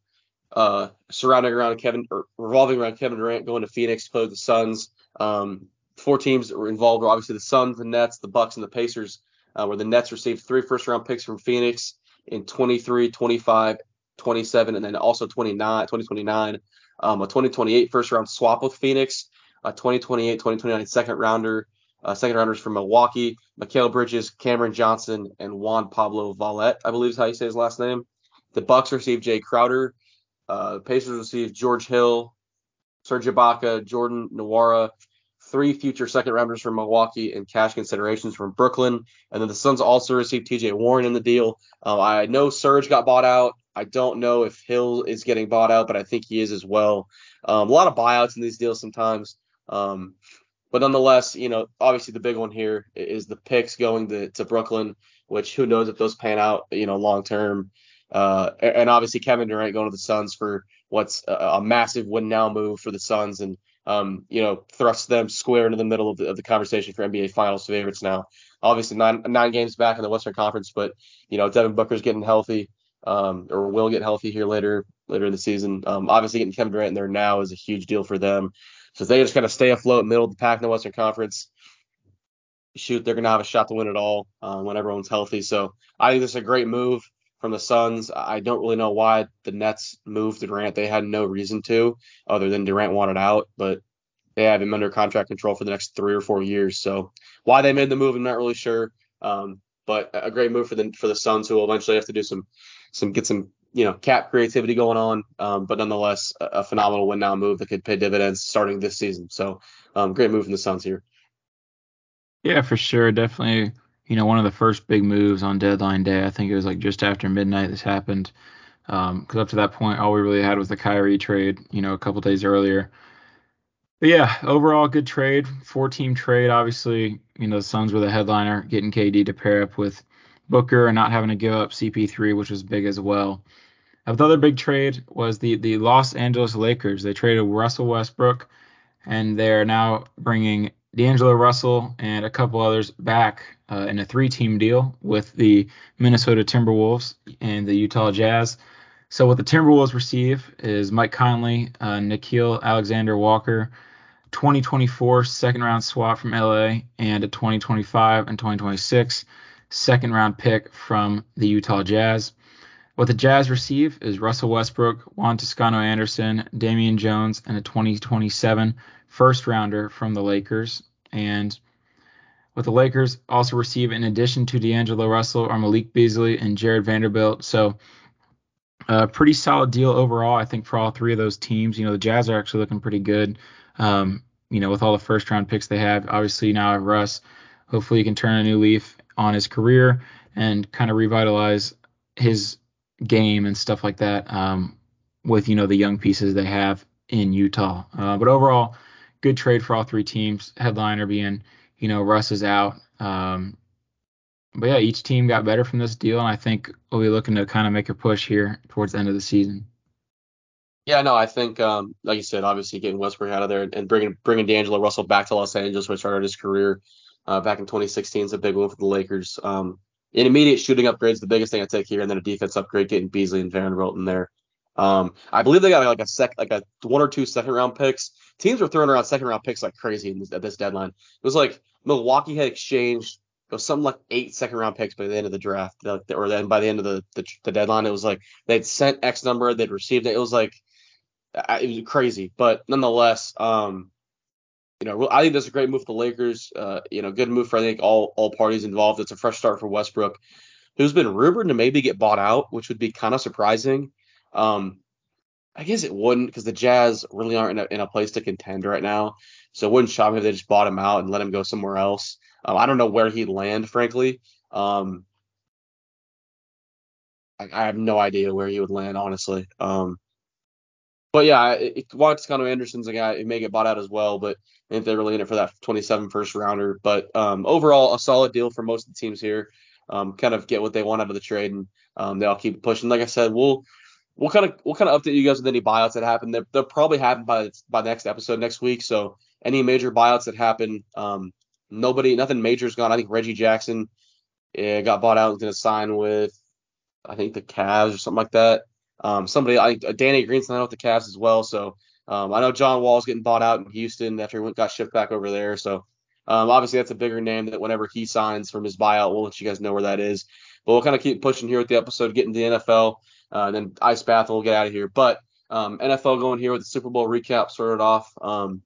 uh, surrounding around Kevin or revolving around Kevin Durant going to Phoenix to play the Suns. Um, four teams that were involved were obviously the Suns, the Nets, the Bucks, and the Pacers. Uh, where the Nets received three first round picks from Phoenix in 23, 25, 27, and then also 29, 2029. Um, a 2028 first round swap with Phoenix, a 2028, 2029 second rounder, uh, second rounders from Milwaukee, Mikal Bridges, Cameron Johnson, and Juan Pablo Vaulet, I believe is how you say his last name. The Bucks received Jae Crowder, uh, Pacers received George Hill, Serge Ibaka, Jordan Nwora, three future second rounders from Milwaukee, and cash considerations from Brooklyn. And then the Suns also received TJ Warren in the deal. Uh, I know Serge got bought out. I don't know if Hill is getting bought out, but I think he is as well. Um, a lot of buyouts in these deals sometimes. Um, but nonetheless, you know, obviously the big one here is the picks going to, to Brooklyn, which who knows if those pan out, you know, long term. Uh, and obviously Kevin Durant going to the Suns for what's a, a massive win now move for the Suns and um, you know, thrust them square into the middle of the, of the conversation for NBA Finals favorites now. Obviously, nine nine games back in the Western Conference, but you know, Devin Booker's getting healthy, um, or will get healthy here later later in the season. Um, obviously, getting Kevin Durant in there now is a huge deal for them. So if they just kind of stay afloat, middle of the pack in the Western Conference, shoot, they're gonna have a shot to win it all uh, when everyone's healthy. So I think this is a great move from the Suns. I don't really know why the Nets moved Durant. They had no reason to, other than Durant wanted out, but they have him under contract control for the next three or four years. So why they made the move, I'm not really sure. Um, but a great move for the for the Suns, who will eventually have to do some some get some you know cap creativity going on. Um, but nonetheless, a, a, phenomenal win now move that could pay dividends starting this season. So um, great move from the Suns here. Yeah, for sure, definitely you know, one of the first big moves on deadline day. I think it was like just after midnight this happened. Because um, up to that point, all we really had was the Kyrie trade, you know, a couple days earlier. But yeah, overall good trade, four team trade. Obviously, you know, the Suns were the headliner, getting KD to pair up with Booker and not having to give up CP3, which was big as well. the other big trade was the the Los Angeles Lakers. They traded Russell Westbrook, and they're now bringing D'Angelo Russell and a couple others back uh, in a three-team deal with the Minnesota Timberwolves and the Utah Jazz. So what the Timberwolves receive is Mike Conley, uh, Nickeil Alexander Walker, 2024 second round swap from LA, and a 2025 and 2026 second round pick from the Utah Jazz. What the Jazz receive is Russell Westbrook, Juan Toscano Anderson, Damian Jones, and a 2027 first rounder from the Lakers. And with the Lakers also receive, in addition to D'Angelo Russell, are Malik Beasley and Jared Vanderbilt. So a pretty solid deal overall, I think, for all three of those teams. You know, the Jazz are actually looking pretty good. Um, you know, with all the first round picks they have. Obviously now Russ. Hopefully he can turn a new leaf on his career and kind of revitalize his game and stuff like that um, with you know the young pieces they have in Utah. Uh, but overall, good trade for all three teams. Headliner being you know Russ is out. Um, but yeah, each team got better from this deal, and I think we'll be looking to kind of make a push here towards the end of the season. Yeah, no, I think, um, like you said, obviously getting Westbrook out of there and bringing bringing D'Angelo Russell back to Los Angeles, where he started his career uh, back in 2016, is a big one for the Lakers. Um, an immediate shooting upgrades, the biggest thing I take here, and then a defense upgrade, getting Beasley and Vanderbilt in there. Um, I believe they got like a sec, like a one or two second round picks. Teams were throwing around second round picks like crazy this, at this deadline. It was like Milwaukee had exchanged it was something like eight second round picks by the end of the draft, or then by the end of the, the, the deadline, it was like they'd sent X number, they'd received it. It was like it was crazy, but nonetheless, um, you know, I think that's a great move for the Lakers. Uh, you know, good move for I think all all parties involved. It's a fresh start for Westbrook, who's been rumored to maybe get bought out, which would be kind of surprising. Um, I guess it wouldn't because the Jazz really aren't in a, in a place to contend right now. So it wouldn't shock me if they just bought him out and let him go somewhere else. Um, I don't know where he'd land, frankly. Um, I, I, have no idea where he would land, honestly. Um, but yeah, it, Juan Toscano Anderson's a guy who may get bought out as well, but if they're really in it for that 27 first rounder. But um, overall, a solid deal for most of the teams here. Um, kind of get what they want out of the trade, and um, they all keep pushing. Like I said, we'll we'll kind of we'll kind of update you guys with any buyouts that happen. They'll, they'll probably happen by by next episode next week. So any major buyouts that happen, um, nobody, nothing major's gone. I think Reggie Jackson uh, got bought out and going to sign with, I think the Cavs or something like that. Um, somebody, I think Danny Green's signed with the Cavs as well. So um, I know John Wall's getting bought out in Houston after he went, got shipped back over there. So um, obviously that's a bigger name that whenever he signs from his buyout, we'll let you guys know where that is. But we'll kind of keep pushing here with the episode, getting to the NFL, uh, then Ice Bath, and we'll get out of here. But um, NFL going here with the Super Bowl recap started off. Um,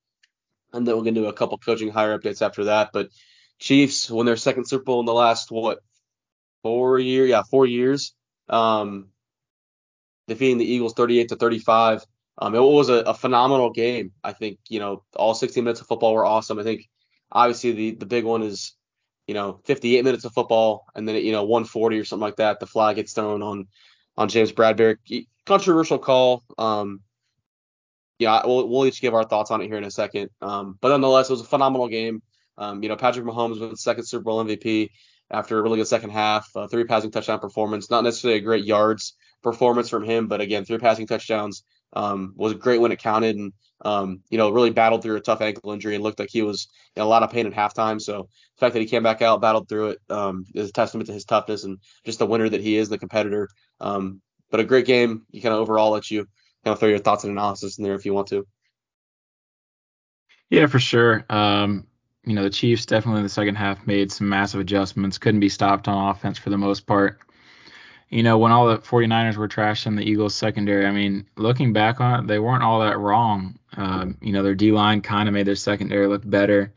and then we're gonna do a couple coaching hire updates after that. But Chiefs won their second Super Bowl in the last what four year, yeah, four years. Um, defeating the Eagles 38 to 35. Um, it was a, a, phenomenal game. I think you know all 16 minutes of football were awesome. I think obviously the the big one is you know 58 minutes of football and then you know 140 or something like that. The flag gets thrown on on James Bradberry. Controversial call. Um, yeah, we'll, we'll each give our thoughts on it here in a second. Um, but nonetheless, it was a phenomenal game. Um, you know, Patrick Mahomes was second Super Bowl MVP after a really good second half, uh, three passing touchdown performance. Not necessarily a great yards performance from him, but again, three passing touchdowns um, was great when it counted, and um, you know, really battled through a tough ankle injury and looked like he was in a lot of pain at halftime. So the fact that he came back out, battled through it, um, is a testament to his toughness and just the winner that he is, the competitor. Um, but a great game. You kind of overall let you kind of throw your thoughts and analysis in there if you want to. Yeah, for sure. Um, you know, the Chiefs definitely in the second half made some massive adjustments, couldn't be stopped on offense for the most part. You know, when all the 49ers were trashing the Eagles secondary, I mean, looking back on it, they weren't all that wrong. Um, you know, their D line kind of made their secondary look better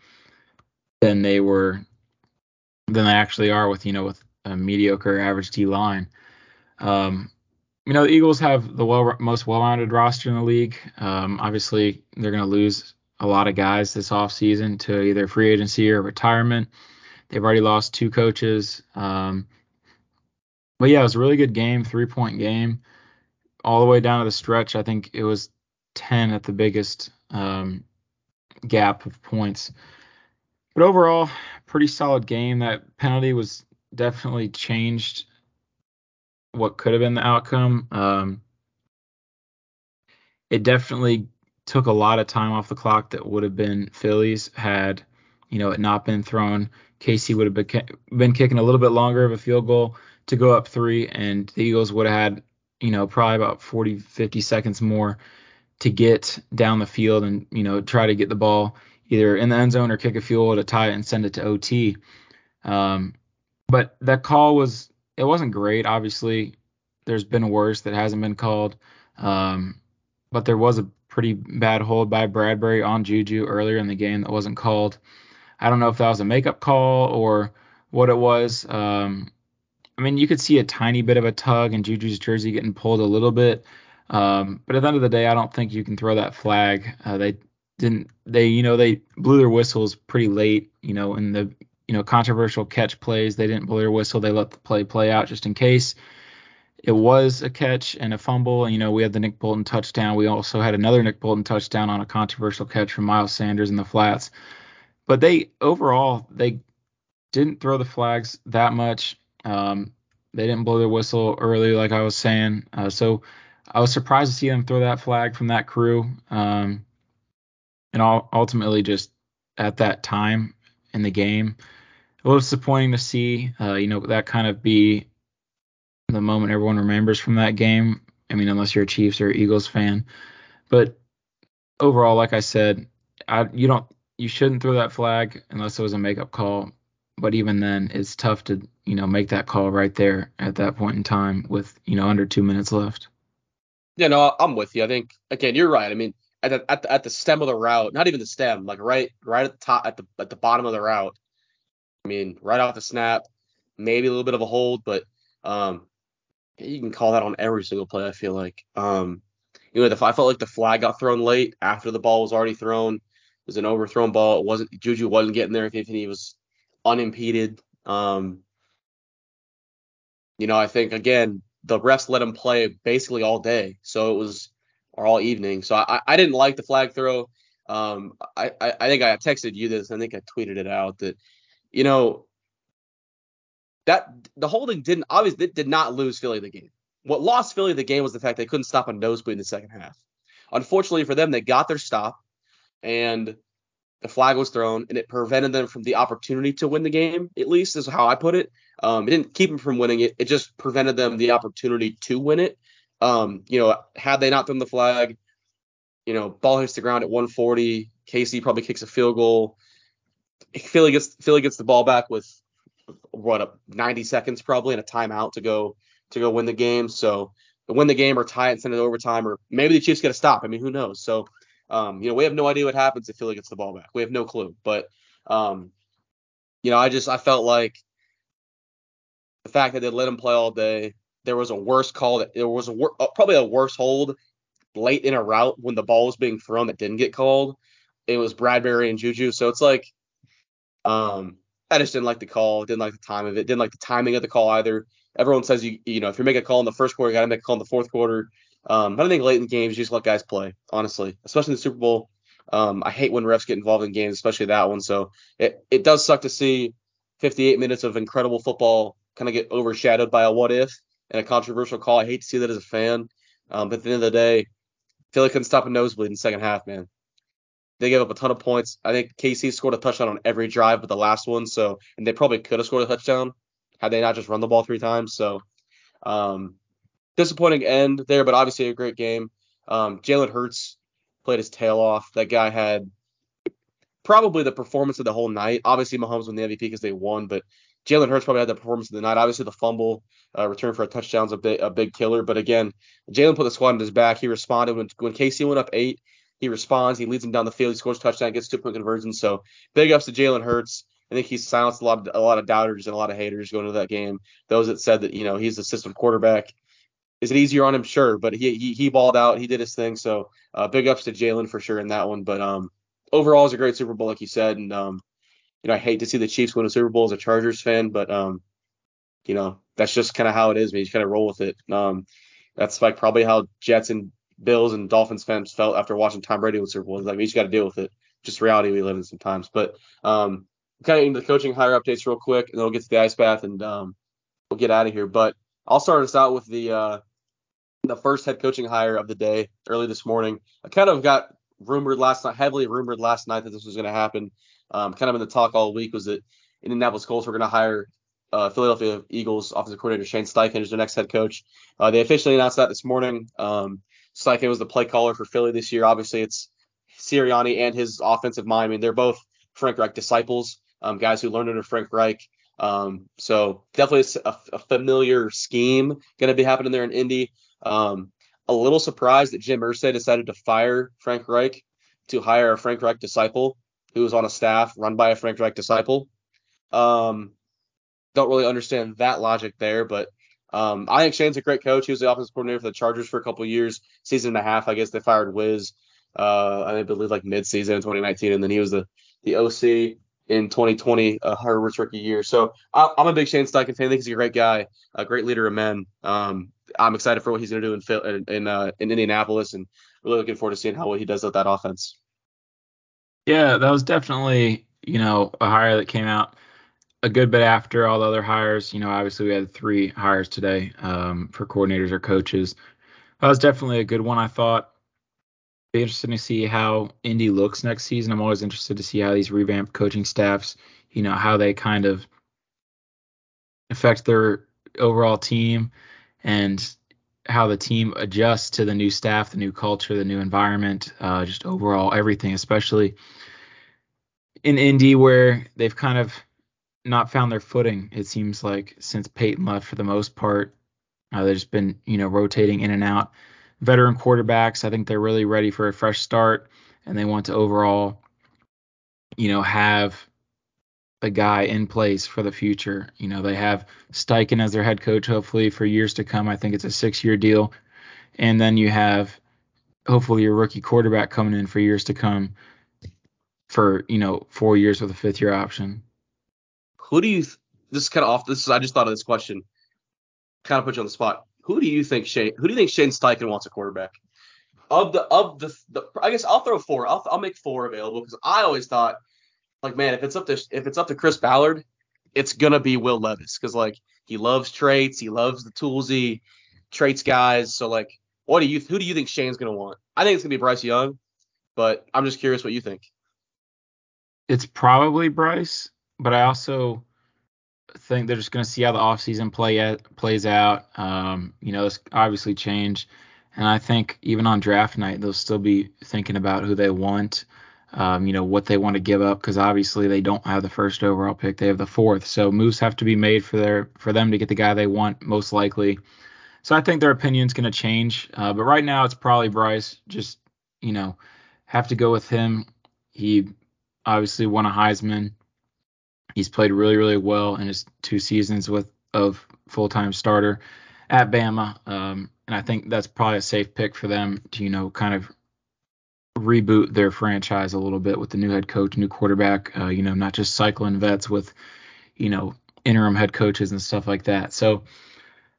than they were than they actually are with, you know, with a mediocre average D line. Um, you know, the Eagles have the well, most well-rounded roster in the league. Um, obviously, they're going to lose a lot of guys this offseason to either free agency or retirement. They've already lost two coaches. Um, but yeah, it was a really good game, three-point game, all the way down to the stretch. I think it was 10 at the biggest um, gap of points. But overall, pretty solid game. That penalty was definitely changed what could have been the outcome. Um, it definitely took a lot of time off the clock that would have been Phillies had you know, it not been thrown, KC would have been kicking a little bit longer of a field goal to go up three, and the Eagles would have had, you know, probably about 40, 50 seconds more to get down the field and, you know, try to get the ball either in the end zone or kick a field goal to tie it and send it to OT. Um, but that call was, it wasn't great. Obviously, there's been worse that hasn't been called. Um, but there was a pretty bad hold by Bradberry on Juju earlier in the game that wasn't called. I don't know if that was a makeup call or what it was. Um, mean, you could see a tiny bit of a tug and Juju's jersey getting pulled a little bit. Um, but at the end of the day, I don't think you can throw that flag. Uh, they didn't. They, you know, they blew their whistles pretty late. You know, in the you know controversial catch plays, they didn't blow their whistle. They let the play play out just in case it was a catch and a fumble. And, you know, we had the Nick Bolton touchdown. We also had another Nick Bolton touchdown on a controversial catch from Miles Sanders in the flats. But they overall they didn't throw the flags that much. Um, they didn't blow their whistle early, like I was saying. Uh, so I was surprised to see them throw that flag from that crew. Um, and ultimately, just at that time in the game, a little disappointing to see. Uh, you know, that kind of be the moment everyone remembers from that game. I mean, unless you're a Chiefs or Eagles fan. But overall, like I said, I, you don't you shouldn't throw that flag unless it was a makeup call. But even then, it's tough to you know make that call right there at that point in time with you know under two minutes left. Yeah, no, I'm with you. I think again, you're right. I mean, at the, at the, at the stem of the route, not even the stem, like right right at the top at the at the bottom of the route. I mean, right off the snap, maybe a little bit of a hold, but um, you can call that on every single play. I feel like, um, you know, the, I felt like the flag got thrown late after the ball was already thrown. It was an overthrown ball. It wasn't Juju wasn't getting there if he was unimpeded. Um, you know, I think again the refs let him play basically all day, so it was or all evening. So I, I didn't like the flag throw. Um, I, I, I think I texted you this. I think I tweeted it out that, you know, that the holding didn't obviously did not lose Philly the game. What lost Philly the game was the fact they couldn't stop a nosebleed in the second half. Unfortunately for them, they got their stop, and the flag was thrown, and it prevented them from the opportunity to win the game. At least is how I put it. Um, it didn't keep them from winning it. It just prevented them the opportunity to win it. Um, you know, had they not thrown the flag, you know, ball hits the ground at 140. KC probably kicks a field goal. Philly gets Philly gets the ball back with what up 90 seconds probably and a timeout to go to go win the game. So win the game or tie it and send it overtime, or maybe the Chiefs get a stop. I mean, who knows? So um, you know, we have no idea what happens if Philly gets the ball back. We have no clue. But um, you know, I just I felt like the fact that they let him play all day, there was a worse call that there was a wor- uh, probably a worse hold late in a route when the ball was being thrown that didn't get called. It was Bradberry and Juju. So it's like um I just didn't like the call, didn't like the time of it, didn't like the timing of the call either. Everyone says you you know if you make a call in the first quarter, you got to make a call in the fourth quarter. Um, but I think late in games, you just let guys play, honestly, especially in the Super Bowl. Um, I hate when refs get involved in games, especially that one. So it, it does suck to see 58 minutes of incredible football kind of get overshadowed by a what if and a controversial call. I hate to see that as a fan. Um, but at the end of the day, Philly couldn't stop a nosebleed in the second half, man. They gave up a ton of points. I think KC scored a touchdown on every drive but the last one. So, and they probably could have scored a touchdown had they not just run the ball three times. So, um, disappointing end there, but obviously a great game. Um, Jalen Hurts played his tail off. That guy had probably the performance of the whole night. Obviously, Mahomes won the MVP because they won, but Jalen Hurts probably had the performance of the night. Obviously, the fumble uh, return for a touchdown is a big, a big killer. But again, Jalen put the squad on his back. He responded when when KC went up eight. He responds. He leads him down the field. He scores a touchdown, gets two point conversion. So big ups to Jalen Hurts. I think he silenced a lot of a lot of doubters and a lot of haters going into that game. Those that said that you know he's the system quarterback. Is it easier on him? Sure, but he he, he balled out. He did his thing. So uh, big ups to Jalen for sure in that one. But um, overall, it's a great Super Bowl, like you said. And um, you know, I hate to see the Chiefs win a Super Bowl as a Chargers fan, but um, you know, that's just kind of how it is. Man, you just kind of roll with it. Um, that's like probably how Jets and Bills and Dolphins fans felt after watching Tom Brady win Super Bowl. Like we just got to deal with it. Just reality we live in sometimes. But um, kind of into the coaching hire updates real quick, and then we'll get to the ice bath and um, we'll get out of here. But I'll start us out with the uh, the first head coaching hire of the day early this morning. I kind of got rumored last night, heavily rumored last night that this was going to happen. Um, kind of in the talk all week was that Indianapolis Colts were going to hire uh, Philadelphia Eagles offensive coordinator Shane Steichen as their next head coach. Uh, they officially announced that this morning. Um, Steichen was the play caller for Philly this year. Obviously, it's Sirianni and his offensive mind. I mean, they're both Frank Reich disciples, um, guys who learned under Frank Reich. Um, so definitely a, a, familiar scheme going to be happening there in Indy. Um, a little surprised that Jim Irsay decided to fire Frank Reich to hire a Frank Reich disciple who was on a staff run by a Frank Reich disciple. Um, don't really understand that logic there, but um, I think Shane's a great coach. He was the offensive coordinator for the Chargers for a couple years, season and a half. I guess they fired Wiz, uh, I believe like mid-season in 2019, and then he was the the OC in 2020, uh, Herbert's rookie year. So I, am a big Shane Steichen fan. I think he's a great guy, a great leader of men. Um, I'm excited for what he's going to do in in in, uh, in Indianapolis, and really looking forward to seeing how well he does with that offense. Yeah, that was definitely you know a hire that came out a good bit after all the other hires. You know, obviously we had three hires today um, for coordinators or coaches. That was definitely a good one. I thought. Be interesting to see how Indy looks next season. I'm always interested to see how these revamped coaching staffs, you know, how they kind of affect their overall team and how the team adjusts to the new staff, the new culture, the new environment, uh, just overall everything, especially in Indy where they've kind of not found their footing. It seems like since Peyton left for the most part, uh, they've just been you know rotating in and out. Veteran quarterbacks, I think they're really ready for a fresh start, and they want to overall, you know, have a guy in place for the future. You know, they have Steichen as their head coach, hopefully for years to come. I think it's a six-year deal, and then you have hopefully your rookie quarterback coming in for years to come for you know four years with a fifth-year option. Who do you? Th- this is kind of off. This is I just thought of this question. Kind of put you on the spot. Who do you think Shane? Who do you think Shane Steichen wants a quarterback? Of the of the, the I guess I'll throw four. I'll I'll make four available because I always thought like man if it's up to if it's up to Chris Ballard, it's gonna be Will Levis because like he loves traits, he loves the toolsy traits guys. So like, what do you who do you think Shane's gonna want? I think it's gonna be Bryce Young, but I'm just curious what you think. It's probably Bryce but I also think they're just going to see how the offseason play plays out. Um, you know, it's obviously change, and I think even on draft night they'll still be thinking about who they want. Um, you know what they want to give up because obviously they don't have the first overall pick; they have the fourth. So moves have to be made for their for them to get the guy they want most likely. So I think their opinion's going to change. Uh, but right now it's probably Bryce. Just you know, have to go with him. He obviously won a Heisman. He's played really, really well in his two seasons with of full-time starter at Bama, um, and I think that's probably a safe pick for them to you know kind of reboot their franchise a little bit with the new head coach, new quarterback. Uh, you know, not just cycling vets with you know interim head coaches and stuff like that. So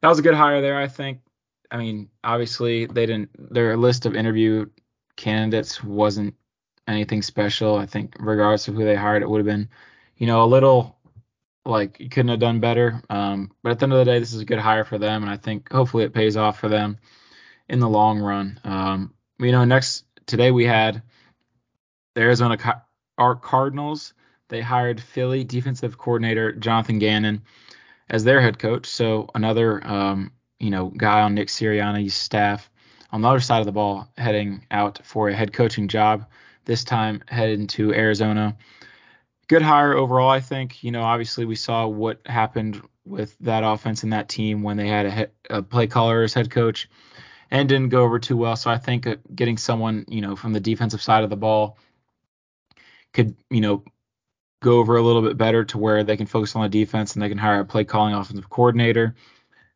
that was a good hire there, I think. I mean, obviously they didn't. Their list of interview candidates wasn't anything special. I think regardless of who they hired, it would have been you know, a little like you couldn't have done better. Um, but at the end of the day, this is a good hire for them, and I think hopefully it pays off for them in the long run. Um, you know, next today we had the Arizona our Cardinals. They hired Philly defensive coordinator Jonathan Gannon as their head coach. So another um, you know guy on Nick Sirianni's staff on the other side of the ball heading out for a head coaching job. This time headed to Arizona good hire overall. I think you know obviously we saw what happened with that offense and that team when they had a, he- a play caller as head coach and didn't go over too well. So I think getting someone you know from the defensive side of the ball could you know go over a little bit better to where they can focus on the defense and they can hire a play calling offensive coordinator.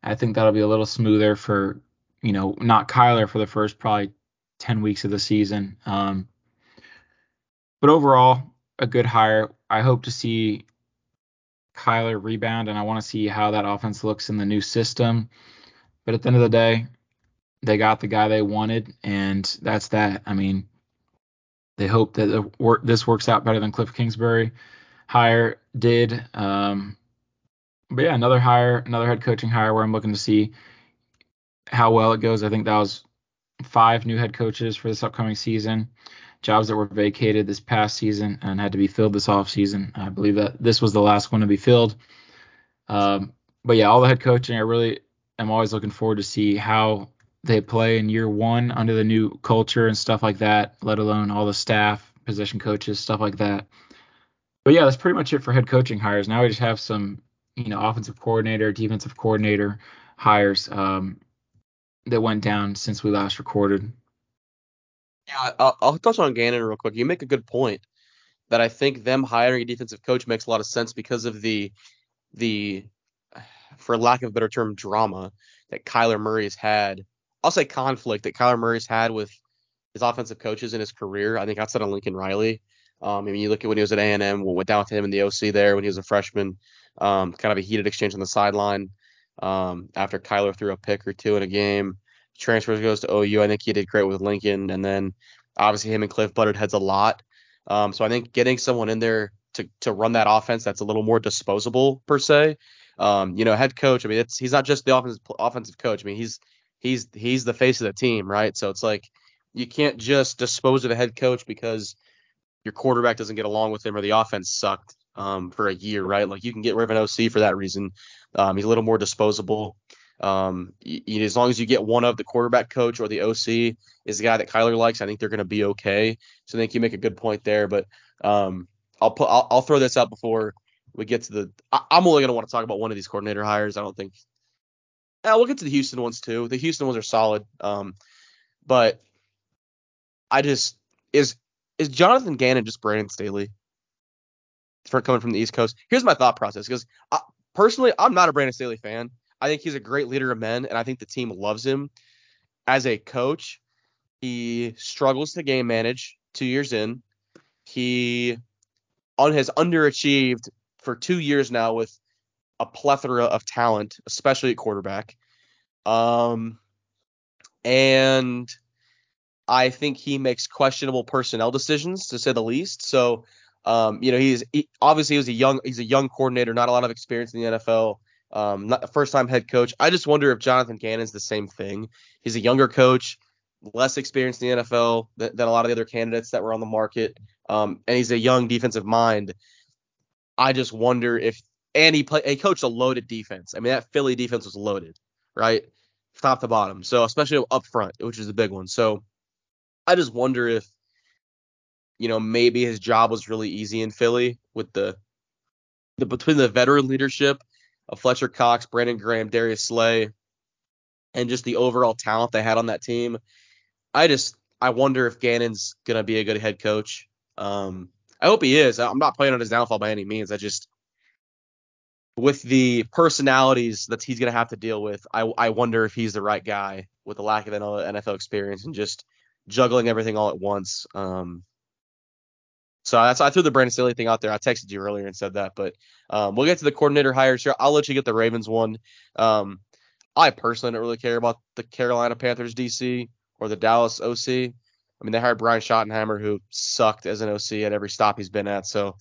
I think that'll be a little smoother for you know not Kyler for the first probably 10 weeks of the season. Um, but overall, a good hire. I hope to see Kyler rebound, and I want to see how that offense looks in the new system. But at the end of the day, they got the guy they wanted, and that's that. I mean, they hope that work, this works out better than Cliff Kingsbury hire did. Um, but yeah, another hire, another head coaching hire where I'm looking to see how well it goes. I think that was five new head coaches for this upcoming season. Jobs that were vacated this past season and had to be filled this offseason. I believe that this was the last one to be filled. Um, but yeah, all the head coaching, I really am always looking forward to see how they play in year one under the new culture and stuff like that, let alone all the staff, position coaches, stuff like that. But yeah, that's pretty much it for head coaching hires. Now we just have some, you know, offensive coordinator, defensive coordinator hires um, that went down since we last recorded. Yeah, I'll, I'll touch on Gannon real quick. You make a good point that I think them hiring a defensive coach makes a lot of sense because of the the for lack of a better term drama that Kyler Murray has had. I'll say conflict that Kyler Murray's had with his offensive coaches in his career. I think outside of Lincoln Riley. Um, I mean, you look at when he was at A&M, what went down with him in the OC there when he was a freshman. Um, kind of a heated exchange on the sideline um, after Kyler threw a pick or two in a game. Transfers goes to OU. I think he did great with Lincoln, and then obviously him and Cliff butted heads a lot. Um, so I think getting someone in there to to run that offense that's a little more disposable per se. Um, you know, head coach. I mean, it's he's not just the offensive offensive coach. I mean, he's he's he's the face of the team, right? So it's like you can't just dispose of a head coach because your quarterback doesn't get along with him or the offense sucked um, for a year, right? Like you can get rid of an OC for that reason. Um, he's a little more disposable. Um, you, as long as you get one of the quarterback coach or the OC is the guy that Kyler likes, I think they're going to be okay. So I think you make a good point there. But um, I'll put I'll, I'll, throw this out before we get to the. I, am only going to want to talk about one of these coordinator hires. I don't think. Yeah, we'll get to the Houston ones too. The Houston ones are solid. Um, but I just is is Jonathan Gannon just Brandon Staley for coming from the East Coast? Here's my thought process because personally, I'm not a Brandon Staley fan. I think he's a great leader of men, and I think the team loves him. As a coach, he struggles to game manage two years in. He on has underachieved for two years now with a plethora of talent, especially at quarterback. Um, and I think he makes questionable personnel decisions to say the least. So, um, you know, he's he, obviously he was a young he's a young coordinator, not a lot of experience in the NFL. Um, not first time head coach. I just wonder if Jonathan Gannon's the same thing. He's a younger coach, less experienced in the NFL than, than a lot of the other candidates that were on the market. Um, and he's a young defensive mind. I just wonder if and he play he coached a loaded defense. I mean that Philly defense was loaded, right? Top to bottom. So especially up front, which is a big one. So I just wonder if, you know, maybe his job was really easy in Philly with the, the between the veteran leadership of Fletcher Cox, Brandon Graham, Darius Slay, and just the overall talent they had on that team. I just I wonder if Gannon's gonna be a good head coach. Um, I hope he is. I'm not playing on his downfall by any means. I just with the personalities that he's gonna have to deal with, I I wonder if he's the right guy with the lack of NFL experience and just juggling everything all at once. Um, so that's I threw the Brandon Staley thing out there. I texted you earlier and said that, but um, we'll get to the coordinator hires here. I'll let you get the Ravens one. Um, I personally don't really care about the Carolina Panthers DC or the Dallas OC. I mean, they hired Brian Schottenheimer, who sucked as an OC at every stop he's been at. So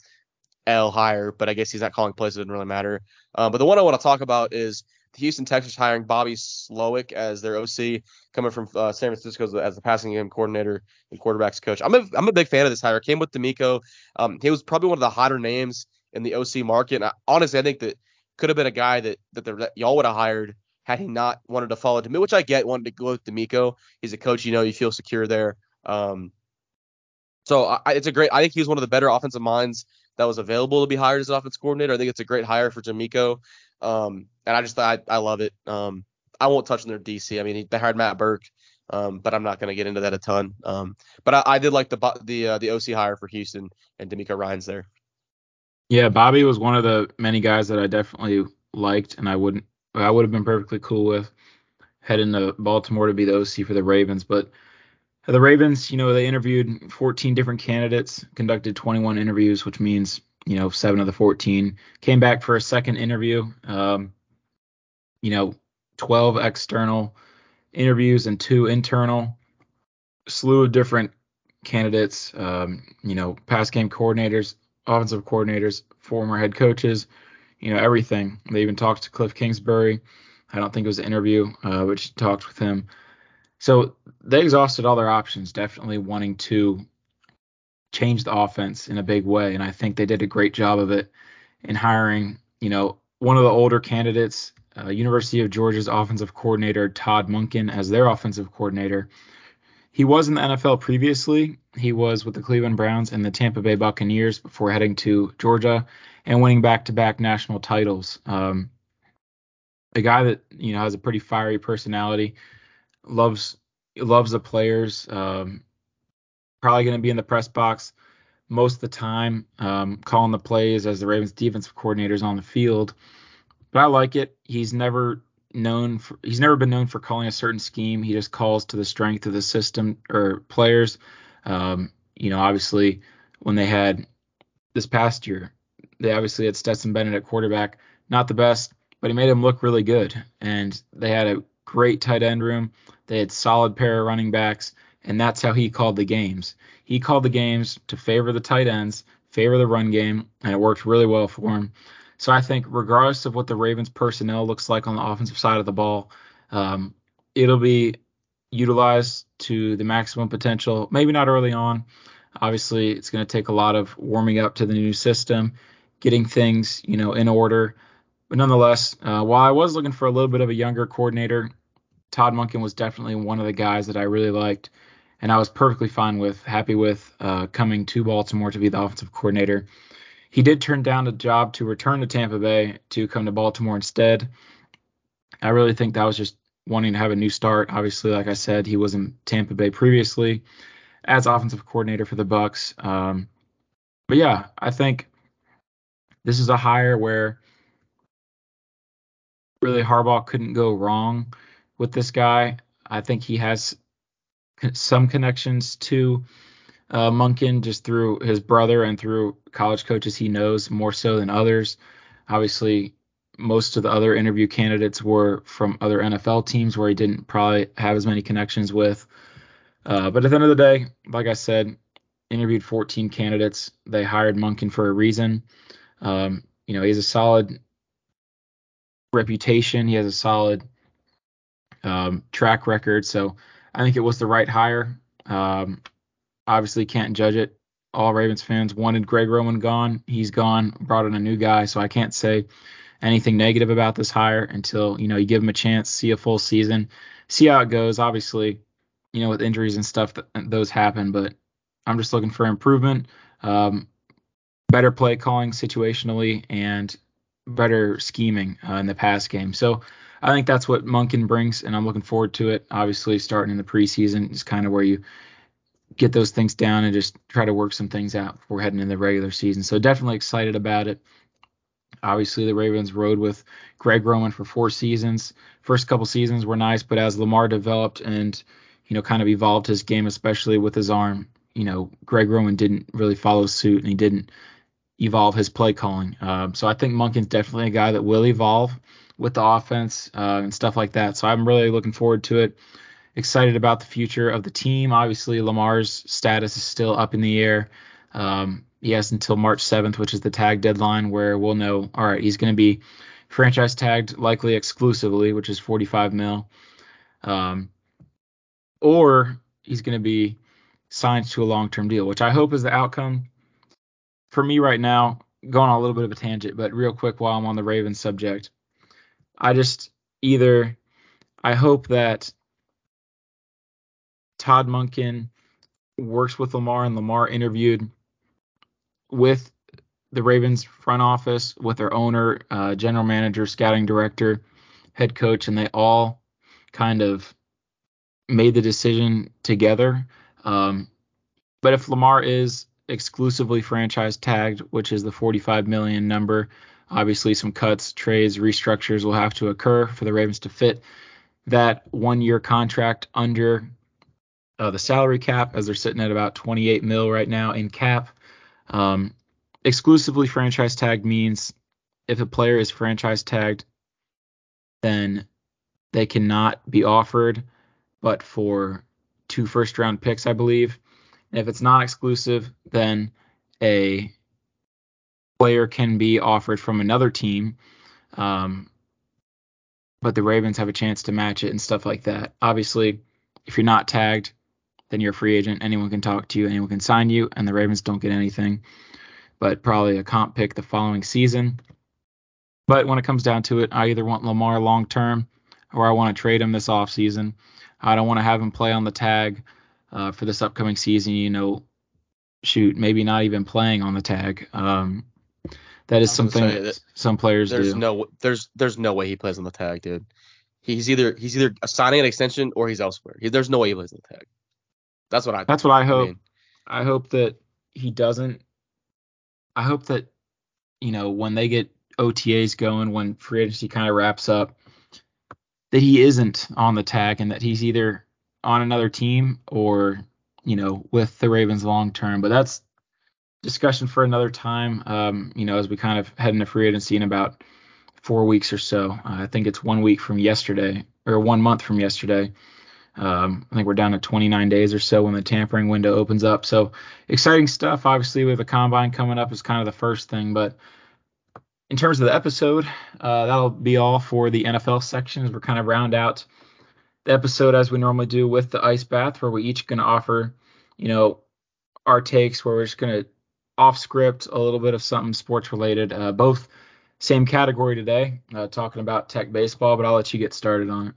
L hire, but I guess he's not calling plays. It doesn't really matter. Uh, but the one I want to talk about is the Houston Texans hiring Bobby Slowik as their OC, coming from uh, San Francisco as the passing game coordinator and quarterbacks coach. I'm a I'm a big fan of this hire. Came with DeMeco. Um, he was probably one of the hotter names in the OC market. And I, honestly, I think that could have been a guy that that, the, that y'all would have hired had he not wanted to follow DeMeco, which I get, wanted to go with DeMeco. He's a coach, you know, you feel secure there. Um, so I, it's a great. I think he's one of the better offensive minds that was available to be hired as an offense coordinator. I think it's a great hire for DeMeco. Um, and I just I, I love it. Um, I won't touch on their DC. I mean, they hired Matt Burke, um, but I'm not going to get into that a ton. Um, but I, I did like the the uh, the OC hire for Houston and DeMeco Ryans there. Yeah, Bobby was one of the many guys that I definitely liked, and I wouldn't I would have been perfectly cool with heading to Baltimore to be the OC for the Ravens. But the Ravens, you know, they interviewed 14 different candidates, conducted 21 interviews, which means you know, seven of the 14. Came back for a second interview. Um, you know, 12 external interviews and two internal. Slew of different candidates. Um, you know, pass game coordinators, offensive coordinators, former head coaches. You know, everything. They even talked to Cliff Kingsbury. I don't think it was an interview, uh, but she talked with him. So they exhausted all their options, definitely wanting to change the offense in a big way. And I think they did a great job of it in hiring, you know, one of the older candidates, uh, University of Georgia's offensive coordinator Todd Monken as their offensive coordinator. He was in the NFL previously. He was with the Cleveland Browns and the Tampa Bay Buccaneers before heading to Georgia and winning back-to-back national titles. Um, a guy that you know has a pretty fiery personality, loves loves the players. Um, probably going to be in the press box most of the time, um, calling the plays as the Ravens defensive coordinators on the field. But I like it. He's never known for he's never been known for calling a certain scheme. He just calls to the strength of the system or players. Um, you know, obviously when they had this past year, they obviously had Stetson Bennett at quarterback, not the best, but he made him look really good. And they had a great tight end room. They had solid pair of running backs, and that's how he called the games. He called the games to favor the tight ends, favor the run game, and it worked really well for him. So I think regardless of what the Ravens personnel looks like on the offensive side of the ball, um, it'll be utilized to the maximum potential. Maybe not early on. Obviously, it's going to take a lot of warming up to the new system, getting things you know in order. But nonetheless, uh, while I was looking for a little bit of a younger coordinator, Todd Monken was definitely one of the guys that I really liked, and I was perfectly fine with, happy with uh, coming to Baltimore to be the offensive coordinator. He did turn down a job to return to Tampa Bay to come to Baltimore instead. I really think that was just wanting to have a new start. Obviously, like I said, he was in Tampa Bay previously as offensive coordinator for the Bucs. Um, but yeah, I think this is a hire where really Harbaugh couldn't go wrong with this guy. I think he has some connections to uh, Monken just through his brother and through college coaches he knows more so than others. Obviously, most of the other interview candidates were from other NFL teams where he didn't probably have as many connections with. Uh, but at the end of the day, like I said, interviewed 14 candidates. They hired Monken for a reason. Um, you know, he has a solid reputation. He has a solid um, track record. So I think it was the right hire. Um, obviously, can't judge it. All Ravens fans wanted Greg Roman gone. He's gone. Brought in a new guy. So I can't say anything negative about this hire until you know you give him a chance, see a full season, see how it goes. Obviously, you know with injuries and stuff, that, those happen. But I'm just looking for improvement. Um, better play calling situationally and better scheming uh, in the pass game. So I think that's what Monken brings, and I'm looking forward to it. Obviously, starting in the preseason is kind of where you get those things down and just try to work some things out before heading into the regular season. So definitely excited about it. Obviously, the Ravens rode with Greg Roman for four seasons. First couple seasons were nice, but as Lamar developed and you know kind of evolved his game, especially with his arm, you know Greg Roman didn't really follow suit, and he didn't evolve his play calling. Um, so I think Monken's definitely a guy that will evolve with the offense uh, and stuff like that. So I'm really looking forward to it. Excited about the future of the team. Obviously, Lamar's status is still up in the air. Um, he has until March 7th, which is the tag deadline, where we'll know. All right, he's going to be franchise tagged, likely exclusively, which is 45 mil, um, or he's going to be signed to a long-term deal, which I hope is the outcome for me right now, going on a little bit of a tangent, but real quick while I'm on the Ravens subject, I just either I hope that Todd Monken works with Lamar and Lamar interviewed with the Ravens front office, with their owner, uh, general manager, scouting director, head coach, and they all kind of made the decision together. Um, but if Lamar is exclusively franchise tagged, which is the 45 million number. Obviously, some cuts, trades, restructures will have to occur for the Ravens to fit that one year contract under uh, the salary cap, as they're sitting at about 28 mil right now in cap. Um, exclusively franchise tagged means if a player is franchise tagged, then they cannot be offered, but for two first round picks, I believe. And if it's not exclusive, then a player can be offered from another team. Um, but the Ravens have a chance to match it and stuff like that. Obviously, if you're not tagged, then you're a free agent. Anyone can talk to you, anyone can sign you, and the Ravens don't get anything. But probably a comp pick the following season. But when it comes down to it, I either want Lamar long term or I want to trade him this offseason. I don't want to have him play on the tag uh, for this upcoming season. You know, shoot, maybe not even playing on the tag. Um, that is something that some players There's do. no there's there's no way he plays on the tag, dude. He's either he's either signing an extension or he's elsewhere. He, there's no way he plays on the tag. That's what I. That's what I hope. mean. I hope that he doesn't. I hope that you know when they get OTAs going, when free agency kind of wraps up, that he isn't on the tag and that he's either on another team or you know with the Ravens long term. But that's discussion for another time. Um, you know, as we kind of head into free agency in about four weeks or so. Uh, I think it's one week from yesterday or one month from yesterday. Um, I think we're down to 29 days or so when the tampering window opens up. So exciting stuff. Obviously, with the combine coming up is kind of the first thing, but in terms of the episode, uh, that'll be all for the NFL section as we're kind of round out the episode as we normally do with the ice bath, where we each going to offer, you know, our takes, where we're just going to off script a little bit of something sports related. Uh, both same category today, uh, talking about tech baseball, but I'll let you get started on it.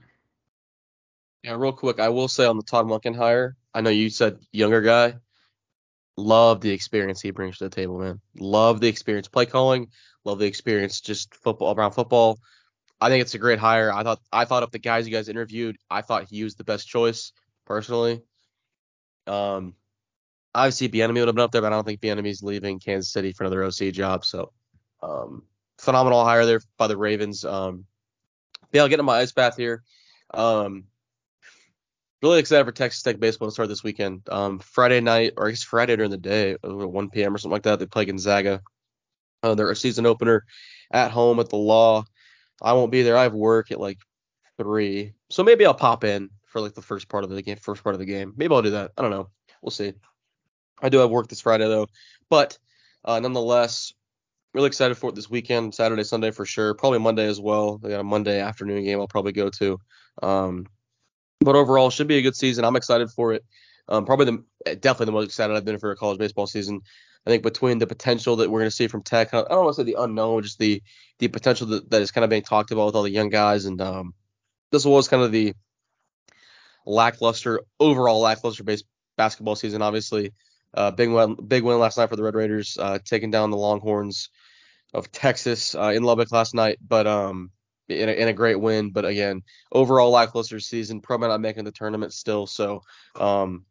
Yeah, real quick, I will say on the Todd Monken hire, I know you said younger guy. Love the experience he brings to the table, man. Love the experience play calling. Love the experience just football around football. I think it's a great hire. I thought I thought of the guys you guys interviewed, I thought he was the best choice personally. Um, obviously Bieniemy would have been up there, but I don't think Bieniemy's leaving Kansas City for another OC job. So, um, phenomenal hire there by the Ravens. Um, yeah, I'll get in my ice bath here. Um, really excited for Texas Tech baseball to start this weekend. Um, Friday night, or I guess Friday during the day, uh, 1 p.m. or something like that. They play Gonzaga. Uh, they're a season opener at home at the Law. I won't be there. I have work at like three, so maybe I'll pop in for like the first part of the game. First part of the game. Maybe I'll do that. I don't know. We'll see. I do have work this Friday though, but uh, nonetheless, really excited for it this weekend. Saturday, Sunday for sure. Probably Monday as well. They got a Monday afternoon game. I'll probably go to. Um, but overall, should be a good season. I'm excited for it. Um, probably the definitely the most excited I've been for a college baseball season. I think between the potential that we're going to see from Tech, I don't want to say the unknown, just the the potential that, that is kind of being talked about with all the young guys, and um, this was kind of the lackluster overall lackluster base basketball season. Obviously, uh, big win, big win last night for the Red Raiders, uh, taking down the Longhorns of Texas uh, in Lubbock last night. But um, in a, in a great win. But again, overall lackluster season. Probably not making the tournament still. So, um,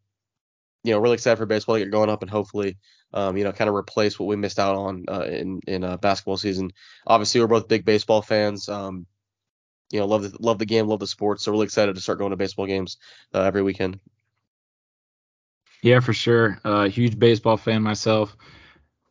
you know, really excited for baseball to get going up and hopefully, um, you know, kind of replace what we missed out on uh, in in uh, basketball season. Obviously, we're both big baseball fans. Um, you know, love the love the game, love the sports. So really excited to start going to baseball games uh, every weekend. Yeah, for sure. Uh, huge baseball fan myself.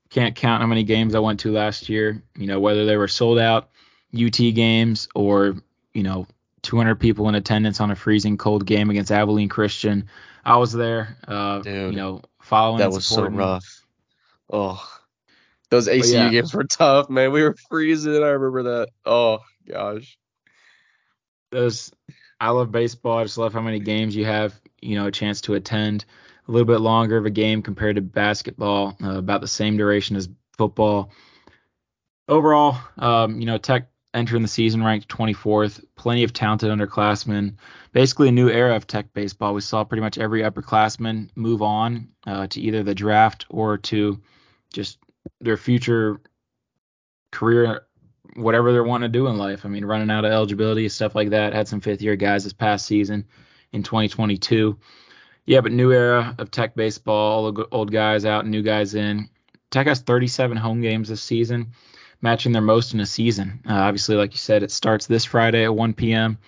Can't count how many games I went to last year. You know, whether they were sold out UT games or you know 200 people in attendance on a freezing cold game against Abilene Christian. I was there. Uh, Dude, you know, following. That was so rough. Oh, those ACU yeah. games were tough, man. We were freezing. I remember that. Oh gosh. Those. I love baseball. I just love how many games you have. You know, a chance to attend. A little bit longer of a game compared to basketball. Uh, about the same duration as football. Overall, um, you know, Tech entering the season ranked 24th. Plenty of talented underclassmen. Basically, a new era of Tech baseball. We saw pretty much every upperclassman move on uh, to either the draft or to just their future career, whatever they're wanting to do in life. I mean, running out of eligibility, stuff like that. Had some fifth year guys this past season in 2022. Yeah, but new era of Tech baseball. All the old guys out, new guys in. Tech has 37 home games this season matching their most in a season. Uh, obviously, like you said, it starts this Friday at 1 p.m.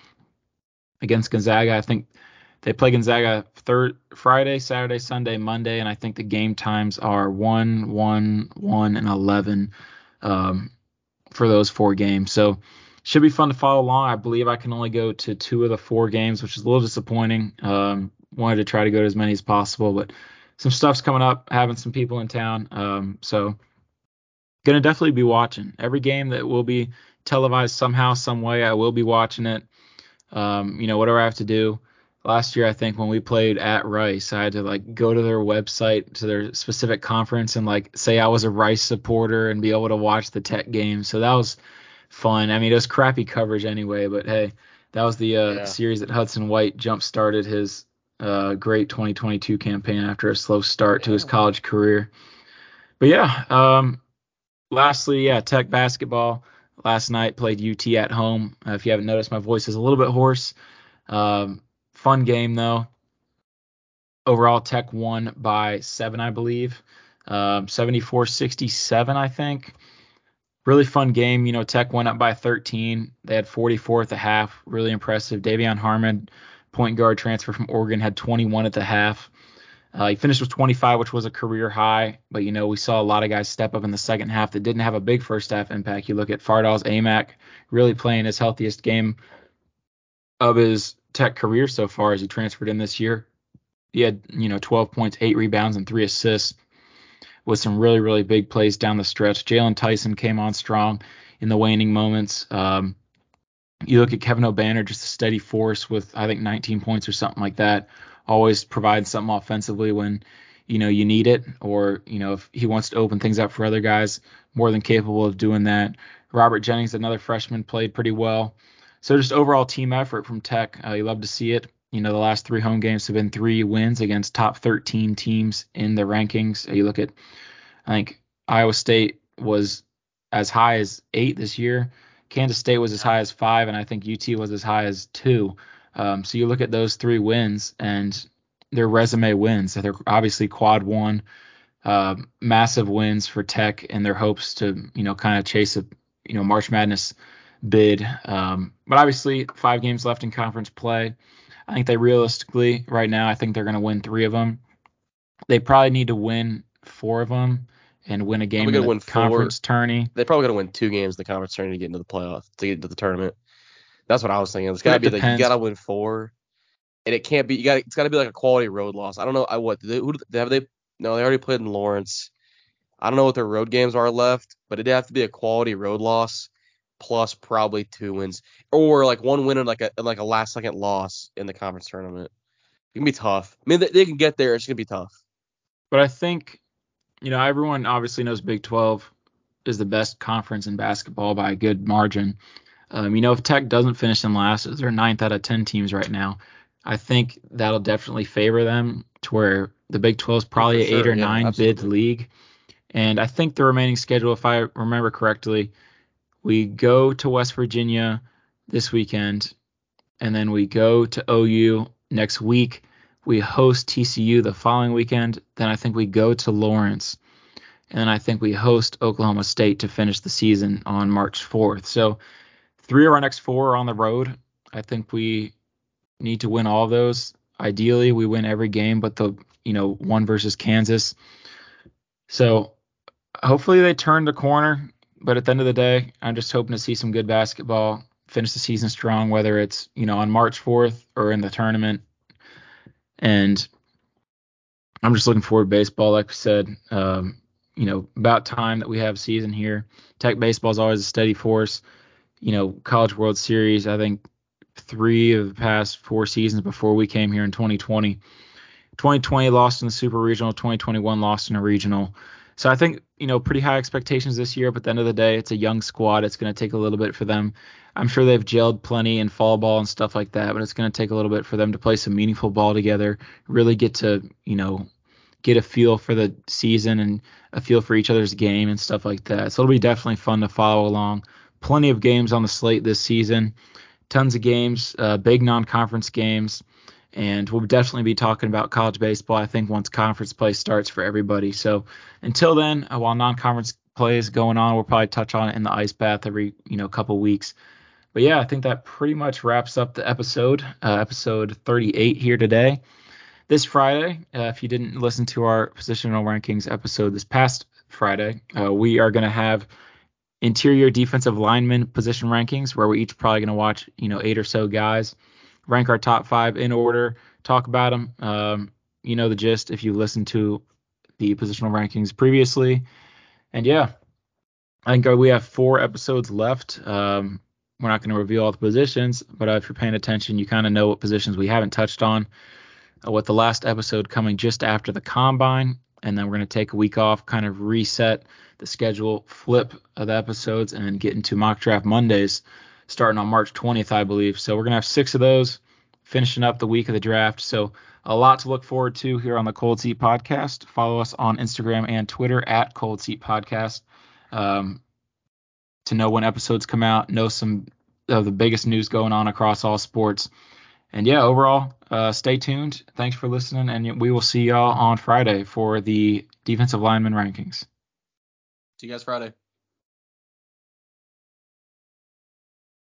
against Gonzaga. I think they play Gonzaga third Friday, Saturday, Sunday, Monday, and I think the game times are 1, 1, 1, and 11 um, for those four games. So should be fun to follow along. I believe I can only go to two of the four games, which is a little disappointing. Um, wanted to try to go to as many as possible, but some stuff's coming up, having some people in town. Um, so gonna definitely be watching every game that will be televised somehow, some way. I will be watching it. Um, you know, whatever I have to do. last year I think when we played at Rice, I had to like go to their website to their specific conference and like say I was a Rice supporter and be able to watch the Tech game. So that was fun. I mean, it was crappy coverage anyway, but hey, that was the uh, yeah. series that Hudson White jump started his uh, great 2022 campaign after a slow start yeah. to his college career. But yeah, um, lastly, yeah, Tech basketball last night played UT at home. Uh, if you haven't noticed, my voice is a little bit hoarse. Um, fun game though. Overall, Tech won by seven, I believe. Um, 74-67, I think. Really fun game. You know, Tech went up by 13. They had 44 at the half. Really impressive. De'Vion Harmon, point guard transfer from Oregon, had 21 at the half. Uh, he finished with 25, which was a career high, but you know we saw a lot of guys step up in the second half that didn't have a big first half impact. You look at Fardaws Aimaq really playing his healthiest game of his Tech career so far as he transferred in this year. He had you know 12 points, eight rebounds, and three assists with some really really big plays down the stretch. Jaylon Tyson came on strong in the waning moments. Um, you look at Kevin Obanor, just a steady force with I think 19 points or something like that always provides something offensively when you know you need it, or you know if he wants to open things up for other guys, more than capable of doing that. Robert Jennings, another freshman, played pretty well. So just overall team effort from Tech. Uh, you love to see it. You know the last three home games have been three wins against top 13 teams in the rankings. Uh, you look at, I think Iowa State was as high as eight this year. Kansas State was as high as five, and I think UT was as high as two. Um, so you look at those three wins and their resume wins. They're obviously quad one, uh, massive wins for Tech and their hopes to you know kind of chase a you know March Madness bid. Um, but obviously five games left in conference play. I think they realistically right now I think they're going to win three of them. They probably need to win four of them and win a game in the win conference tourney. They're probably going to win two games in the conference tourney to get into the playoff to get into the tournament. That's what I was thinking. It's gotta be like you gotta win four, and it can't be. You got it's gotta be like a quality road loss. I don't know. I what they, who have they? No, they already played in Lawrence. I don't know what their road games are left, but it'd have to be a quality road loss plus probably two wins or like one win and like a like a last second loss in the conference tournament. It can be tough. I mean, they, they can get there. It's gonna be tough. But I think, you know, everyone obviously knows Big 12 is the best conference in basketball by a good margin. Um, you know, if Tech doesn't finish in last, they're ninth out of ten teams right now. I think that'll definitely favor them to where the Big 12 is probably sure, eight or yeah, nine absolutely. bid league. And I think the remaining schedule, if I remember correctly, we go to West Virginia this weekend, and then we go to OU next week. We host TCU the following weekend. Then I think we go to Lawrence, and then I think we host Oklahoma State to finish the season on March 4th. So Three of our next four are on the road. I think we need to win all those. Ideally, we win every game, but the you know one versus Kansas. So hopefully they turn the corner. But at the end of the day, I'm just hoping to see some good basketball, finish the season strong, whether it's you know on March 4th or in the tournament. And I'm just looking forward to baseball, like I said. Um, you know, about time that we have season here. Tech baseball is always a steady force you know, College World Series, I think three of the past four seasons before we came here in 2020. 2020 lost in the Super Regional, 2021 lost in a regional. So I think, you know, pretty high expectations this year, but at the end of the day, it's a young squad. It's going to take a little bit for them. I'm sure they've gelled plenty in fall ball and stuff like that, but it's going to take a little bit for them to play some meaningful ball together, really get to, you know, get a feel for the season and a feel for each other's game and stuff like that. So it'll be definitely fun to follow along plenty of games on the slate this season. Tons of games, uh, big non-conference games, and we'll definitely be talking about college baseball. I think once conference play starts for everybody. So until then, uh, while non-conference play is going on, we'll probably touch on it in the ice bath every you know couple weeks. But yeah, I think that pretty much wraps up the episode, uh, episode 38 here today. This Friday, uh, if you didn't listen to our positional rankings episode this past Friday, uh, we are going to have interior defensive lineman position rankings, where we're each probably going to watch, you know, eight or so guys, rank our top five in order, talk about them. Um, you know the gist if you listened to the positional rankings previously. And yeah, I think we have four episodes left. Um, we're not going to reveal all the positions, but if you're paying attention, you kind of know what positions we haven't touched on. Uh, with the last episode coming just after the combine, and then we're going to take a week off, kind of reset the schedule, flip of the episodes, and get into mock draft Mondays starting on March 20th, I believe. So we're going to have six of those finishing up the week of the draft. So a lot to look forward to here on the Cold Seat Podcast. Follow us on Instagram and Twitter at Cold Seat Podcast um, to know when episodes come out, know some of the biggest news going on across all sports. And yeah, overall, uh, stay tuned. Thanks for listening, and we will see y'all on Friday for the defensive lineman rankings. See you guys Friday.